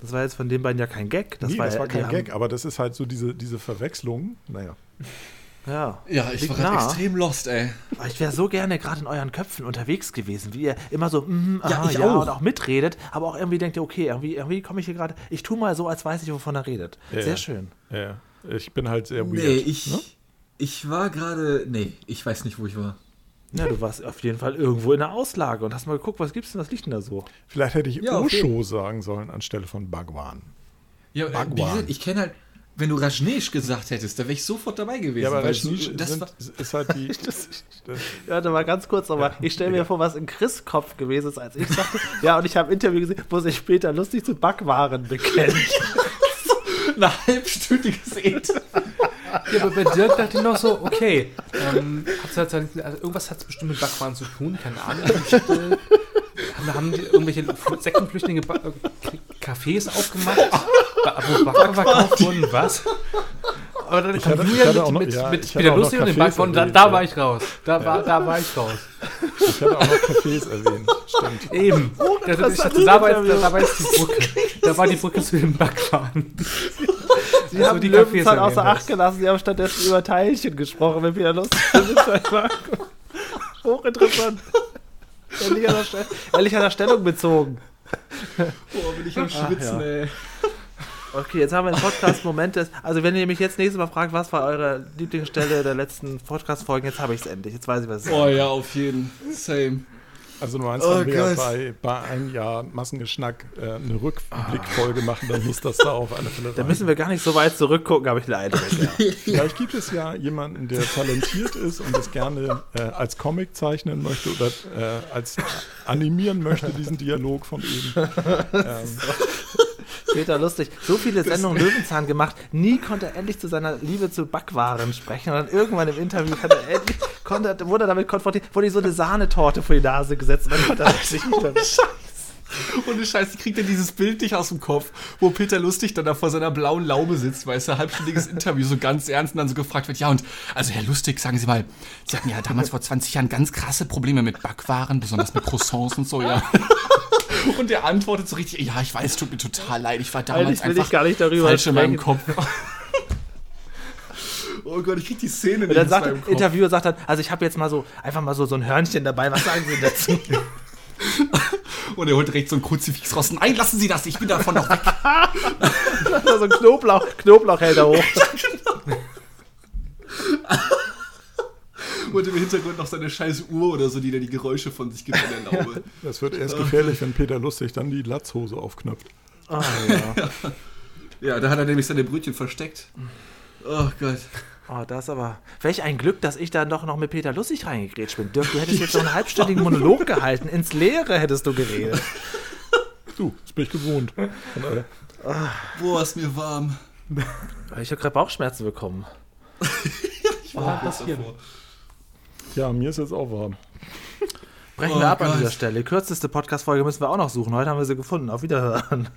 A: Das war jetzt von den beiden ja kein Gag.
C: Das
A: nee,
C: war,
A: das
C: war kein Gag, aber das ist halt so diese, diese Verwechslung. Naja.
A: Ja.
D: Ja, ich war gerade extrem lost, ey.
A: Ich wäre so gerne gerade in euren Köpfen unterwegs gewesen, wie ihr immer so, mm, aha, ja, ich ja, auch. und auch mitredet, aber auch irgendwie denkt ihr, okay, irgendwie, irgendwie komme ich hier gerade, ich tue mal so, als weiß ich, wovon er redet. Ja, sehr schön.
C: Ja, ich bin halt sehr weird.
D: Nee, ich, ne? Ich war gerade, nee, ich weiß nicht, wo ich war.
A: Ja, du warst auf jeden Fall irgendwo in der Auslage und hast mal geguckt, was gibt's denn, was liegt denn da so?
C: Vielleicht hätte ich ja, Osho sagen sollen anstelle von Bhagwan.
D: Ja, Bhagwan. wie gesagt, ich kenne halt, wenn du Rajneesh gesagt hättest, da wäre ich sofort dabei gewesen. Ja, aber
C: Rajneesh ist halt die.
A: das, das, warte mal ganz kurz nochmal. Ich stelle mir vor, was in Chris Kopf gewesen ist, als ich sagte. ja, und ich habe ein Interview gesehen, wo sich später lustig zu Backwaren bekennt.
D: Ein halbstündiges Interview.
B: Ja, aber bei Dirk dachte ich noch so, okay, ähm, also irgendwas hat es bestimmt mit Backwaren zu tun, keine Ahnung. Dachte, haben die irgendwelche Sektenflüchtlinge Cafés aufgemacht, wo Backer verkauft wurden, was? Aber dann kam Julian mit, noch, mit, ja, mit Peter Lustig und den Backbone, da, da war ich raus. Da war, da war ich raus.
C: Ich hatte auch noch Cafés erwähnt, stimmt.
B: Eben. Oh, das, ich dachte, da, war jetzt, da war jetzt die Brücke. Da war die Brücke zu den Backfahren.
A: Sie also haben die Löwenzahn außer Acht gelassen, sie haben stattdessen über Teilchen gesprochen, wenn Peter Lustig Hochinteressant. Ehrlich an, der ehrlich an der Stellung bezogen.
D: Boah, bin ich am Schwitzen, ja. ey.
A: Okay, jetzt haben wir einen Podcast-Moment. Also, wenn ihr mich jetzt nächstes Mal fragt, was war eure Lieblingsstelle der letzten Podcast-Folgen, jetzt habe ich es endlich. Jetzt weiß ich, was es
D: ist. Oh ja, auf jeden. Same.
C: Also du meinst, oh, wenn wir bei, bei einem Jahr Massengeschnack äh, eine Rückblickfolge oh. machen, dann muss das da auf alle Fälle
A: Da müssen wir gar nicht so weit zurückgucken, habe ich leider.
C: Ja. Vielleicht gibt es ja jemanden, der talentiert ist und das gerne äh, als Comic zeichnen möchte oder äh, als animieren möchte, diesen Dialog von eben. Ähm,
A: Peter lustig. So viele Sendungen Löwenzahn gemacht. Nie konnte er endlich zu seiner Liebe zu Backwaren sprechen. Und dann irgendwann im Interview hat er endlich, konnte, wurde er damit konfrontiert, wurde ihm so eine Sahnetorte vor die Nase gesetzt. Und dann konnte er sich nicht mehr.
D: Ohne Scheiß, ich krieg dann dieses Bild nicht aus dem Kopf, wo Peter Lustig dann da vor seiner blauen Laube sitzt, weißt du, halbstündiges Interview, so ganz ernst und dann so gefragt wird, ja und, also Herr Lustig, sagen Sie mal, Sie hatten ja damals vor 20 Jahren ganz krasse Probleme mit Backwaren, besonders mit Croissants und so, ja. Und der antwortet so richtig, ja, ich weiß, tut mir total leid, ich war damals
A: Eigentlich einfach ich gar nicht darüber
D: falsch in meinem Kopf. Oh Gott, ich krieg die Szene
A: nicht. Und dann sagt der Interviewer sagt dann, also ich habe jetzt mal so einfach mal so, so ein Hörnchen dabei, was sagen Sie dazu?
D: Und er holt direkt so ein Kruzifix raus. Nein, lassen Sie das, ich bin davon noch weg.
A: so ein Knoblauch, Knoblauchhälter hoch. ja, genau.
D: Und im Hintergrund noch seine scheiß Uhr oder so, die da die Geräusche von sich gibt in der Laube.
C: Das wird erst gefährlich, wenn Peter lustig dann die Latzhose aufknöpft.
A: Ah, ja.
D: ja, da hat er nämlich seine Brötchen versteckt. Oh Gott.
A: Oh, das aber. Welch ein Glück, dass ich da noch, noch mit Peter Lustig reingegrätscht bin. Dirk, du hättest jetzt noch einen halbstündigen Monolog gehalten. Ins Leere hättest du geredet.
C: Du, das bin ich gewohnt.
D: Boah, ist mir warm.
A: Ich habe gerade Bauchschmerzen bekommen.
D: ich war oh, passiert. Davor.
C: Ja, mir ist jetzt auch warm.
A: Brechen oh, wir ab Gott. an dieser Stelle. Die kürzeste Podcast-Folge müssen wir auch noch suchen. Heute haben wir sie gefunden. Auf Wiederhören.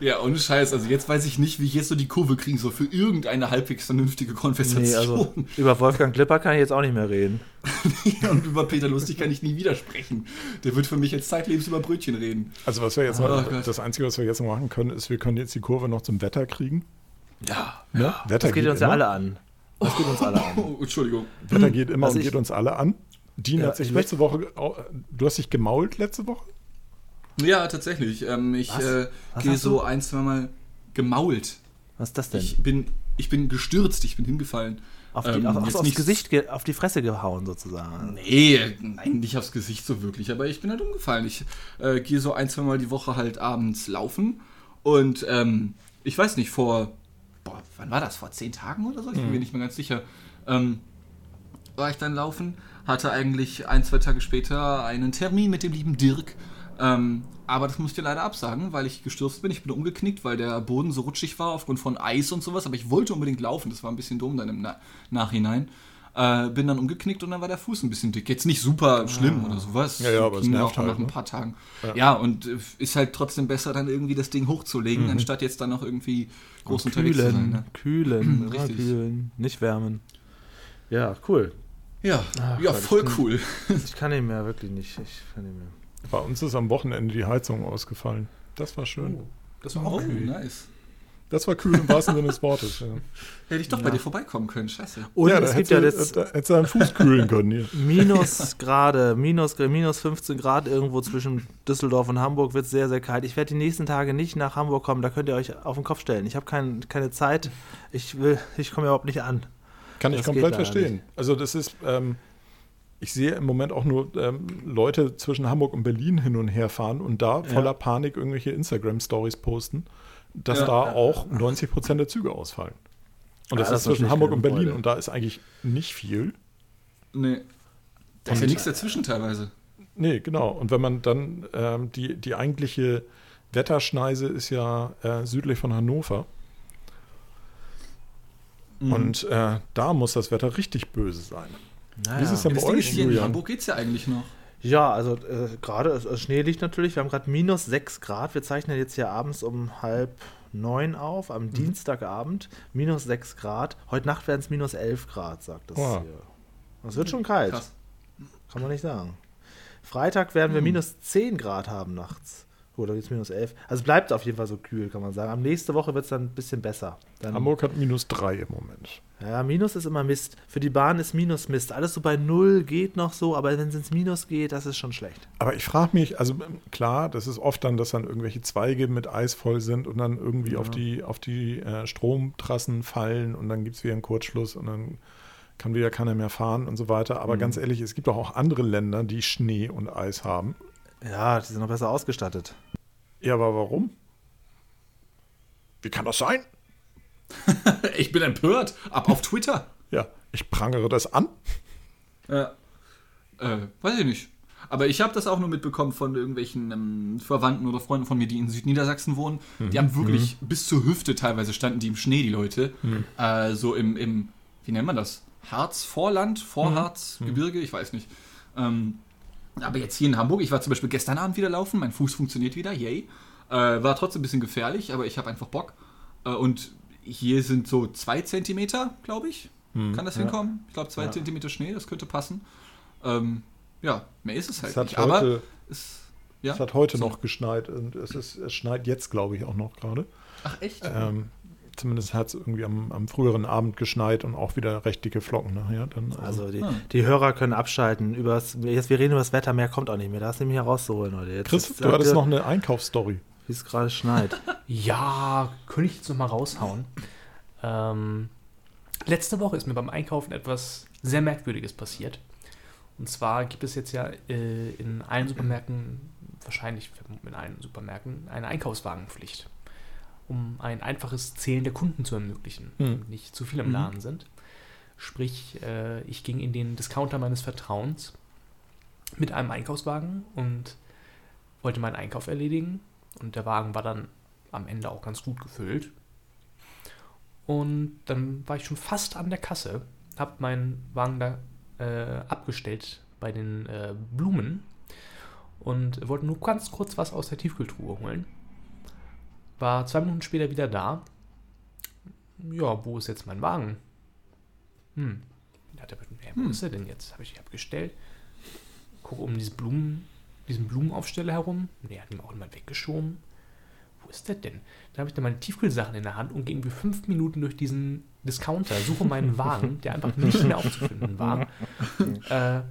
D: Ja, ohne Scheiß. Also jetzt weiß ich nicht, wie ich jetzt so die Kurve kriegen soll für irgendeine halbwegs vernünftige Konversation. Nee, also
A: über Wolfgang Klipper kann ich jetzt auch nicht mehr reden.
D: und über Peter Lustig kann ich nie widersprechen. Der wird für mich jetzt zeitlebens über Brötchen reden.
C: Also was wir jetzt oh, noch, das Einzige, was wir jetzt noch machen können, ist, wir können jetzt die Kurve noch zum Wetter kriegen.
A: Ja, ne? ja. Wetter das geht, geht uns ja alle an.
D: Das geht uns alle an. Oh, Entschuldigung.
C: Wetter geht immer also und geht uns alle an. Dean ja, hat sich letzte Woche, du hast dich gemault letzte Woche?
D: Ja, tatsächlich. Ähm, ich äh, gehe so ein, zwei Mal gemault.
A: Was ist das denn?
D: Ich bin, ich bin gestürzt, ich bin hingefallen.
A: Auf die, ähm, auf, aufs nicht, Gesicht, auf die Fresse gehauen sozusagen.
D: Nee, nein, nicht aufs Gesicht so wirklich, aber ich bin halt umgefallen. Ich äh, gehe so ein, zwei Mal die Woche halt abends laufen und ähm, ich weiß nicht, vor boah, wann war das? Vor zehn Tagen oder so? Ich bin mhm. mir nicht mehr ganz sicher. Ähm, war ich dann laufen, hatte eigentlich ein, zwei Tage später einen Termin mit dem lieben Dirk. Ähm, aber das musste ich leider absagen, weil ich gestürzt bin. Ich bin umgeknickt, weil der Boden so rutschig war aufgrund von Eis und sowas. Aber ich wollte unbedingt laufen. Das war ein bisschen dumm dann im Na Nachhinein. Äh, bin dann umgeknickt und dann war der Fuß ein bisschen dick. Jetzt nicht super schlimm ah. oder sowas.
C: Ja, ja, aber es nervt
D: auch halt, nach ein paar Tagen. Ja. ja. und äh, ist halt trotzdem besser, dann irgendwie das Ding hochzulegen, mhm. anstatt jetzt dann noch irgendwie groß und unterwegs
A: kühlen,
D: zu sein. Ne?
A: Kühlen, Richtig. kühlen, nicht wärmen. Ja, cool.
D: Ja, Ach, ja, Gott, voll
A: ich
D: kann, cool.
A: ich kann nicht mehr, wirklich nicht. Ich kann nicht mehr.
C: Bei uns ist am Wochenende die Heizung ausgefallen. Das war schön. Oh,
D: das war auch oh, nice.
C: Das war kühl im wahrsten Sinne des Wortes. Ja.
D: Hätte ich doch ja. bei dir vorbeikommen können, scheiße.
A: Und ja, es gibt ja jetzt.
C: Hättest du deinen Fuß kühlen können hier.
A: Minus Grade, minus, minus 15 Grad irgendwo zwischen Düsseldorf und Hamburg wird sehr, sehr kalt. Ich werde die nächsten Tage nicht nach Hamburg kommen, da könnt ihr euch auf den Kopf stellen. Ich habe kein, keine Zeit, ich will, ich komme überhaupt nicht an.
C: Kann das ich komplett verstehen. Nicht. Also das ist, ähm, ich sehe im Moment auch nur ähm, Leute zwischen Hamburg und Berlin hin und her fahren und da voller Panik irgendwelche Instagram-Stories posten dass ja, da ja, auch 90 Prozent der Züge ausfallen. Und das, das ist zwischen Hamburg und Berlin und da ist eigentlich nicht viel.
D: Nee. Da ist ja nichts dazwischen teilweise.
C: Nee, genau. Und wenn man dann ähm, die, die eigentliche Wetterschneise ist ja äh, südlich von Hannover. Mhm. Und äh, da muss das Wetter richtig böse sein.
D: Naja. Wie ist es denn bei euch, hier in Hamburg geht es ja eigentlich noch.
A: Ja, also äh, gerade, also Schnee liegt natürlich. Wir haben gerade minus 6 Grad. Wir zeichnen jetzt hier abends um halb neun auf, am mhm. Dienstagabend. Minus 6 Grad. Heute Nacht werden es minus 11 Grad, sagt das oh. hier. Das wird schon kalt. Krass. Kann man nicht sagen. Freitag werden wir mhm. minus 10 Grad haben nachts. Oder jetzt minus 11. Also es bleibt auf jeden Fall so kühl, kann man sagen. Am nächste Woche wird es dann ein bisschen besser. Dann,
C: Hamburg hat minus 3 im Moment.
A: Ja, Minus ist immer Mist. Für die Bahn ist Minus Mist. Alles so bei Null geht noch so, aber wenn es ins Minus geht, das ist schon schlecht.
C: Aber ich frage mich, also ähm, klar, das ist oft dann, dass dann irgendwelche Zweige mit Eis voll sind und dann irgendwie ja. auf die, auf die äh, Stromtrassen fallen und dann gibt es wieder einen Kurzschluss und dann kann wieder keiner mehr fahren und so weiter. Aber mhm. ganz ehrlich, es gibt auch andere Länder, die Schnee und Eis haben.
A: Ja, die sind noch besser ausgestattet.
C: Ja, aber warum? Wie kann das sein?
D: ich bin empört. Ab auf Twitter.
C: Ja, ich prangere das an.
D: Ja. Äh, weiß ich nicht. Aber ich habe das auch nur mitbekommen von irgendwelchen ähm, Verwandten oder Freunden von mir, die in Südniedersachsen wohnen. Mhm. Die haben wirklich mhm. bis zur Hüfte teilweise standen die im Schnee, die Leute. Mhm. Äh, so im, im, wie nennt man das? Harz, Vorland, Vorharz, mhm. Gebirge, ich weiß nicht. Ähm, Aber jetzt hier in Hamburg, ich war zum Beispiel gestern Abend wieder laufen, mein Fuß funktioniert wieder, yay. Äh, war trotzdem ein bisschen gefährlich, aber ich habe einfach Bock. Äh, und hier sind so zwei Zentimeter, glaube ich. Hm, Kann das ja. hinkommen? Ich glaube, zwei ja. Zentimeter Schnee, das könnte passen. Ähm, ja, mehr ist es halt
C: es nicht. Heute, aber es, ja? es hat heute so. noch geschneit und es, ist, es schneit jetzt, glaube ich, auch noch gerade.
D: Ach, echt?
C: Ähm, zumindest hat es irgendwie am, am, früheren Abend geschneit und auch wieder recht dicke Flocken nachher. Dann,
A: also, also die, hm. die, Hörer können abschalten. Übers, jetzt, wir reden über das Wetter, mehr kommt auch nicht mehr. Da hast du nämlich herauszuholen heute. Jetzt,
C: Chris, du hattest noch eine Einkaufsstory.
A: Wie es gerade schneit.
B: ja, könnte ich jetzt noch mal raushauen. Ähm, letzte Woche ist mir beim Einkaufen etwas sehr Merkwürdiges passiert. Und zwar gibt es jetzt ja äh, in allen Supermärkten, wahrscheinlich in allen Supermärkten, eine Einkaufswagenpflicht um ein einfaches Zählen der Kunden zu ermöglichen mhm. nicht zu viele im mhm. Laden sind. Sprich, äh, ich ging in den Discounter meines Vertrauens mit einem Einkaufswagen und wollte meinen Einkauf erledigen. Und der Wagen war dann am Ende auch ganz gut gefüllt. Und dann war ich schon fast an der Kasse, habe meinen Wagen da äh, abgestellt bei den äh, Blumen und wollte nur ganz kurz was aus der Tiefkühltruhe holen war zwei Minuten später wieder da. Ja, wo ist jetzt mein Wagen? Hm. Hat er, ja, wo hm. ist er denn jetzt? Habe ich ihn abgestellt. Gucke um diese Blumen, diesen Blumenaufsteller herum. Nee, hat ihn auch jemand weggeschoben. Wo ist der denn? Da habe ich dann meine Tiefkühlsachen in der Hand und ging wie fünf Minuten durch diesen Discounter, suche meinen Wagen, der einfach nicht mehr aufzufinden war. äh,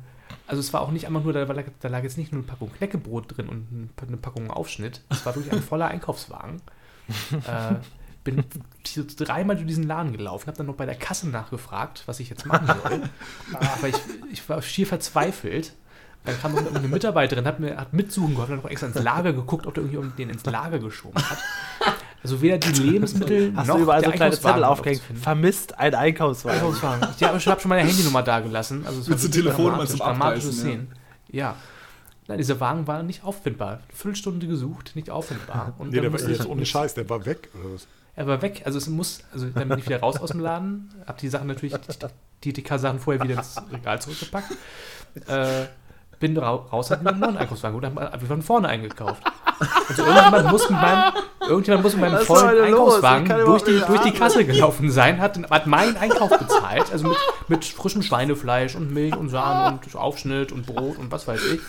B: also es war auch nicht einfach nur, da, lag, da lag jetzt nicht nur eine Packung Knäckebrot drin und eine Packung Aufschnitt. Es war wirklich ein voller Einkaufswagen. äh, bin dreimal durch diesen Laden gelaufen, habe dann noch bei der Kasse nachgefragt, was ich jetzt machen soll. Aber ich, ich war schier verzweifelt. Dann kam noch eine Mitarbeiterin, hat mir hat mitsuchen geholfen, hat noch extra ins Lager geguckt, ob der irgendwie den ins Lager geschoben hat. Also weder die Lebensmittel
A: Hast noch du überall so kleine Zettel aufgehängt. Vermisst ein Einkaufswagen.
B: Einkaufswagen. Ich habe schon meine Handynummer da gelassen. Also es
D: Willst du Telefonnummer zum Abreißen?
B: Szenen. Ja. ja. Nein, dieser Wagen war nicht auffindbar. Eine Viertelstunde gesucht, nicht auffindbar.
C: Und nee, der war jetzt ohne Scheiß, der war weg. Oder was?
B: Er war weg. Also es muss, also dann bin ich wieder raus aus dem Laden, habe die Sachen natürlich, die DK-Sachen vorher wieder ins Regal zurückgepackt. Äh, bin raus, habe mir einen neuen Einkaufswagen und habe von vorne eingekauft. Also irgendjemand muss mit meinem, irgendjemand muss mit meinem vollen Einkaufswagen durch die, durch die Kasse gelaufen sein, hat, hat meinen Einkauf bezahlt, also mit, mit frischem Schweinefleisch und Milch und Sahne und Aufschnitt und Brot und was weiß ich.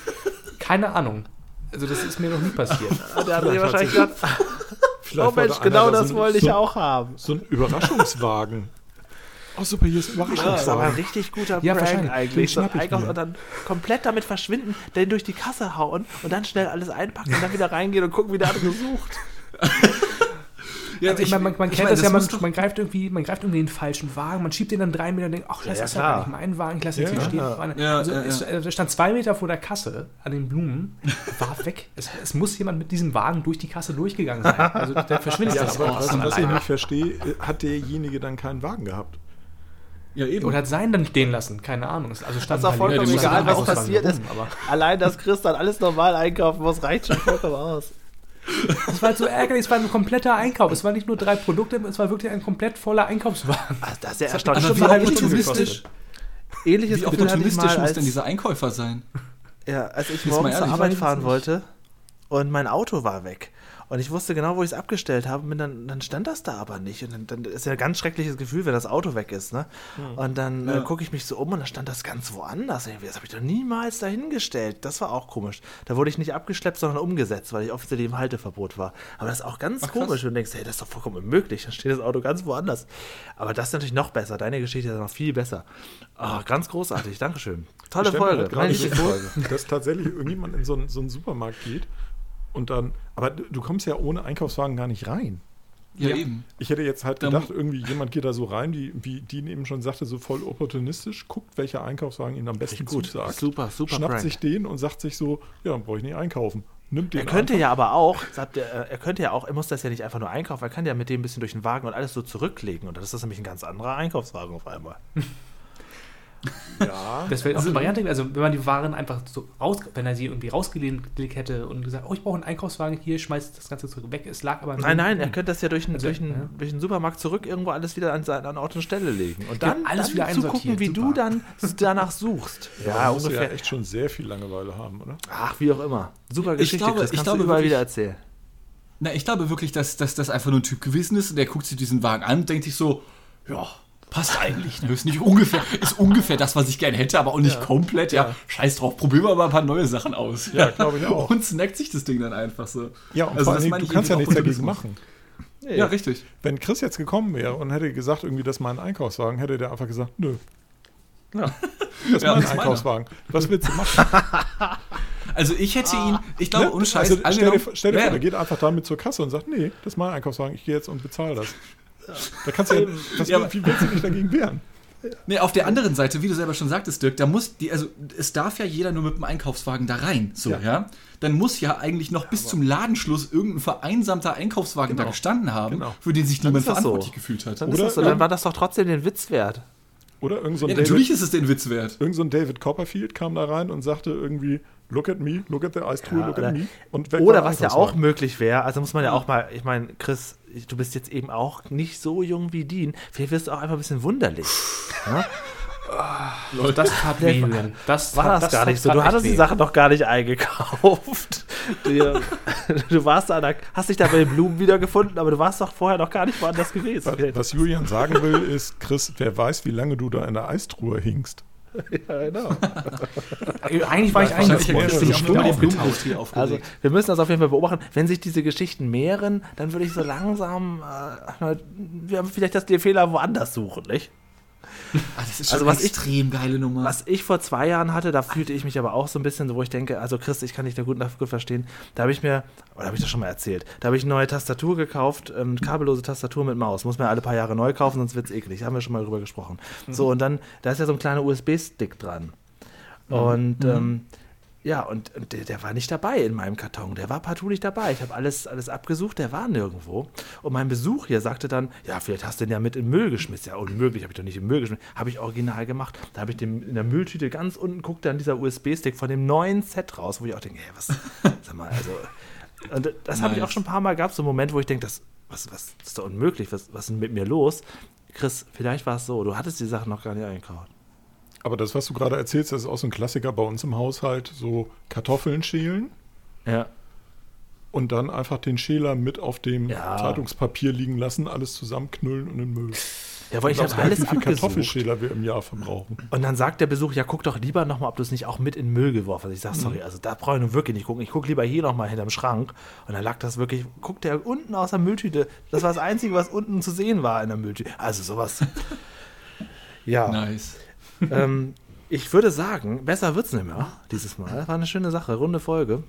B: Keine Ahnung. Also das ist mir noch nie passiert.
A: Der hat sich wahrscheinlich gedacht, oh Mensch, genau das so wollte ich so, auch haben.
C: So ein Überraschungswagen. Oh super, hier ist Überraschungswagen. Ja, das
A: war ein richtig guter ja, Prank eigentlich. So Einkauf und dann komplett damit verschwinden, den durch die Kasse hauen und dann schnell alles einpacken und dann wieder reingehen und gucken, wie der andere sucht.
B: Ja, also ich, man, man, man kennt meine, das, das ja, man, man, greift irgendwie, man greift irgendwie den falschen Wagen, man schiebt den dann drei Meter und denkt, ach, das ja, ist ja nicht mein Wagen, ich lasse ihn ja, hier stehen. Ja, also, es, er stand zwei Meter vor der Kasse an den Blumen, war weg. Es, es, muss jemand mit diesem Wagen durch die Kasse durchgegangen sein. Also der verschwindet ja,
C: das aber was, was ich nicht verstehe, hat derjenige dann keinen Wagen gehabt?
B: Ja, eben. Oder hat seinen dann stehen lassen, keine Ahnung. Also
A: stand das ist auch vollkommen egal, was passiert ist. Allein, dass Chris dann alles normal einkaufen muss, reicht schon vollkommen aus.
B: Es war halt so ärgerlich, es war ein kompletter Einkauf. Es waren nicht nur drei Produkte, es war wirklich ein komplett voller Einkaufswagen.
A: Ach, das ist ja erstaunlich. Also wie opportunistisch,
D: ähnliches wie opportunistisch muss denn dieser Einkäufer sein?
A: Ja, als ich morgens zur Arbeit fahren wollte und mein Auto war weg. Und ich wusste genau, wo ich es abgestellt habe. Und dann, dann stand das da aber nicht. Und dann, dann ist ja ein ganz schreckliches Gefühl, wenn das Auto weg ist. Ne? Mhm. Und dann ja. äh, gucke ich mich so um und dann stand das ganz woanders. Das habe ich doch niemals dahingestellt. Das war auch komisch. Da wurde ich nicht abgeschleppt, sondern umgesetzt, weil ich offiziell im Halteverbot war. Aber das ist auch ganz Ach, komisch. Und du denkst, hey, das ist doch vollkommen unmöglich. Dann steht das Auto ganz woanders. Aber das ist natürlich noch besser. Deine Geschichte ist noch viel besser. Oh, ganz großartig. Dankeschön. Tolle Folge.
C: Halt Folge. Dass tatsächlich irgendjemand in so einen, so einen Supermarkt geht und dann, aber du kommst ja ohne Einkaufswagen gar nicht rein.
D: Ja, ja. eben.
C: Ich hätte jetzt halt gedacht, irgendwie jemand geht da so rein, wie, wie Dean eben schon sagte, so voll opportunistisch, guckt, welcher Einkaufswagen ihn am besten gut
A: zusagt. Super, super.
C: Schnappt Prank. sich den und sagt sich so, ja, dann brauche ich nicht einkaufen.
A: Nimmt den er könnte einfach. ja aber auch, sagt er, er könnte ja auch, er muss das ja nicht einfach nur einkaufen, er kann ja mit dem ein bisschen durch den Wagen und alles so zurücklegen. Und das ist nämlich ein ganz anderer Einkaufswagen auf einmal.
B: Ja. Das wäre auch eine Variante. Also, wenn man die Waren einfach so raus, wenn er sie irgendwie rausgelegt hätte und gesagt, oh, ich brauche einen Einkaufswagen hier, schmeißt das Ganze zurück weg. Es lag aber.
A: Nein, nein, er könnte das ja durch, einen, also, durch, einen, ja. durch einen Supermarkt zurück irgendwo alles wieder an, an Ort und Stelle legen. Und dann ja, alles dann wieder zu gucken, wie Super. du dann danach suchst.
C: Ja, ja ungefähr. Ja echt schon sehr viel Langeweile haben, oder?
A: Ach, wie auch immer. Super Geschichte, ich glaube, das kannst ich glaube, du überall wieder erzählen.
D: Na, ich glaube wirklich, dass, dass das einfach nur ein Typ gewesen ist und der guckt sich diesen Wagen an und denkt sich so, ja, passt eigentlich. Ne? Ist nicht ungefähr, ist ungefähr das, was ich gerne hätte, aber auch nicht ja. komplett. Ja, ja, scheiß drauf, probieren wir mal ein paar neue Sachen aus.
C: Ja, glaube ich auch.
D: Und snackt sich das Ding dann einfach so.
C: Ja, und also, allem, du kannst ja nichts dagegen machen.
D: Nee. Ja, richtig.
C: Wenn Chris jetzt gekommen wäre und hätte gesagt, irgendwie, das ist mein Einkaufswagen, hätte der einfach gesagt, nö. Ja, das ist ja, mein das Einkaufswagen. Meiner. Was willst du machen?
D: Also ich hätte ihn, ich glaube, ne? ohne Scheiß,
C: also stell dir, stell dir vor, der geht einfach damit zur Kasse und sagt, nee, das ist mein Einkaufswagen, ich gehe jetzt und bezahle das. Da kannst du ja, was, ja, wie willst du dich dagegen wehren?
D: Nee, auf der anderen Seite, wie du selber schon sagtest, Dirk, da muss die, also es darf ja jeder nur mit dem Einkaufswagen da rein, so, ja. ja? Dann muss ja eigentlich noch bis Aber zum Ladenschluss irgendein vereinsamter Einkaufswagen genau. da gestanden haben, genau. für den sich niemand verantwortlich so. gefühlt hat.
A: Dann, Oder, so. dann war das doch trotzdem den Witz wert.
C: Oder irgend so
D: ja, David, natürlich ist es den Witz wert.
C: Irgend so ein David Copperfield kam da rein und sagte irgendwie, look at me, look at the Eistruhe, ja, look
A: oder,
C: at me.
A: Und oder was ja auch möglich wäre, also muss man ja auch mal, ich meine, Chris, du bist jetzt eben auch nicht so jung wie Dean. Vielleicht wirst du auch einfach ein bisschen wunderlich. ja?
B: Leute, das tat weh, Das
A: war das, das gar nicht so. Du hattest die Sache doch gar nicht eingekauft. Du, du warst da, hast dich da bei den Blumen wiedergefunden, aber du warst doch vorher noch gar nicht woanders gewesen.
C: Was, was Julian sagen will, ist, Chris, wer weiß, wie lange du da in der Eistruhe hingst.
A: Ja, genau.
B: Eigentlich war ich eigentlich
A: aufgetaucht. Also, wir müssen das auf jeden Fall beobachten. Wenn sich diese Geschichten mehren, dann würde ich so langsam, äh, wir haben vielleicht das den Fehler woanders suchen, nicht?
D: Ah, das ist schon also, was extrem ich, geile Nummer.
A: Was ich vor zwei Jahren hatte, da fühlte ich mich aber auch so ein bisschen, wo ich denke, also Chris, ich kann dich da gut, gut verstehen. Da habe ich mir, oder habe ich das schon mal erzählt, da habe ich eine neue Tastatur gekauft, ähm, kabellose Tastatur mit Maus. Muss man alle paar Jahre neu kaufen, sonst wird es eklig. Da haben wir schon mal drüber gesprochen. Mhm. So, und dann, da ist ja so ein kleiner USB-Stick dran. Mhm. Und mhm. ähm, ja, und, und der, der, war nicht dabei in meinem Karton. Der war partout nicht dabei. Ich habe alles, alles abgesucht, der war nirgendwo. Und mein Besuch hier sagte dann, ja, vielleicht hast du den ja mit in Müll geschmissen. Ja, unmöglich, habe ich doch nicht in Müll geschmissen. Habe ich original gemacht. Da habe ich den in der Mülltüte ganz unten, guckte dann dieser USB-Stick von dem neuen Set raus, wo ich auch denke, hey, was, sag mal, also. Und das habe ich auch schon ein paar Mal gehabt, so einen Moment, wo ich denke, das, was, was ist doch unmöglich, was, was ist denn mit mir los? Chris, vielleicht war es so, du hattest die Sachen noch gar nicht eingekauft.
C: Aber das, was du gerade erzählst, das ist auch so ein Klassiker bei uns im Haushalt. So Kartoffeln schälen.
A: Ja.
C: Und dann einfach den Schäler mit auf dem ja. Zeitungspapier liegen lassen, alles zusammenknüllen und in den Müll.
A: Ja, weil ich habe alles wie viel
C: Kartoffelschäler wir im Jahr verbrauchen.
A: Und dann sagt der Besuch, ja, guck doch lieber nochmal, ob du es nicht auch mit in den Müll geworfen hast. Ich sage, sorry, mhm. also da brauche ich nun wirklich nicht gucken. Ich gucke lieber hier nochmal hinterm Schrank. Und dann lag das wirklich, guckt der unten aus der Mülltüte. Das war das Einzige, was unten zu sehen war in der Mülltüte. Also sowas. ja.
D: Nice
A: ähm, ich würde sagen, besser wird es nicht mehr dieses Mal. War eine schöne Sache, runde Folge.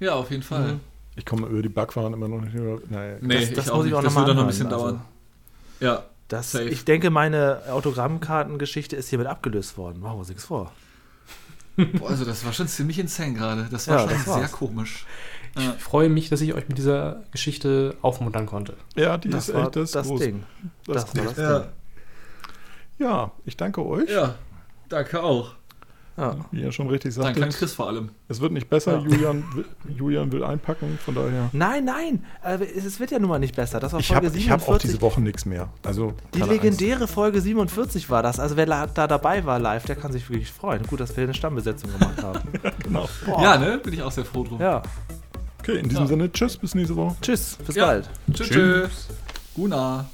D: Ja, auf jeden Fall. Mhm.
C: Ich komme über die Backwaren immer noch nicht über.
D: Naja, nee, das, das muss ich auch noch mal wird noch ein bisschen also, dauern.
A: Ja. Das, ich denke, meine Autogrammkartengeschichte ist hiermit abgelöst worden. Machen wir uns nichts vor.
D: Boah, also das war schon ziemlich insane gerade. Das war ja, schon das sehr komisch.
B: Ich ja. freue mich, dass ich euch mit dieser Geschichte aufmuntern konnte.
C: Ja, die das ist echt
A: das, das Ding.
C: Das, das war das. Ding. Ja, ich danke euch.
D: Ja, danke auch.
C: Ja. Wie ihr schon richtig sagt.
D: Danke an Chris vor allem.
C: Es wird nicht besser. Ja. Julian, will, Julian will einpacken, von daher.
A: Nein, nein. Äh, es wird ja nun mal nicht besser. Das war
C: ich Folge hab, 47. Ich habe auch diese Woche nichts mehr. Also,
A: Die legendäre Eins. Folge 47 war das. Also wer da dabei war live, der kann sich wirklich freuen. Gut, dass wir eine Stammbesetzung gemacht haben.
D: ja, genau. Ja, ne? Bin ich auch sehr froh drum.
A: Ja.
C: Okay, in diesem ja. Sinne, tschüss, bis nächste Woche.
A: Tschüss, bis bald.
D: Tschüss. tschüss. Guna.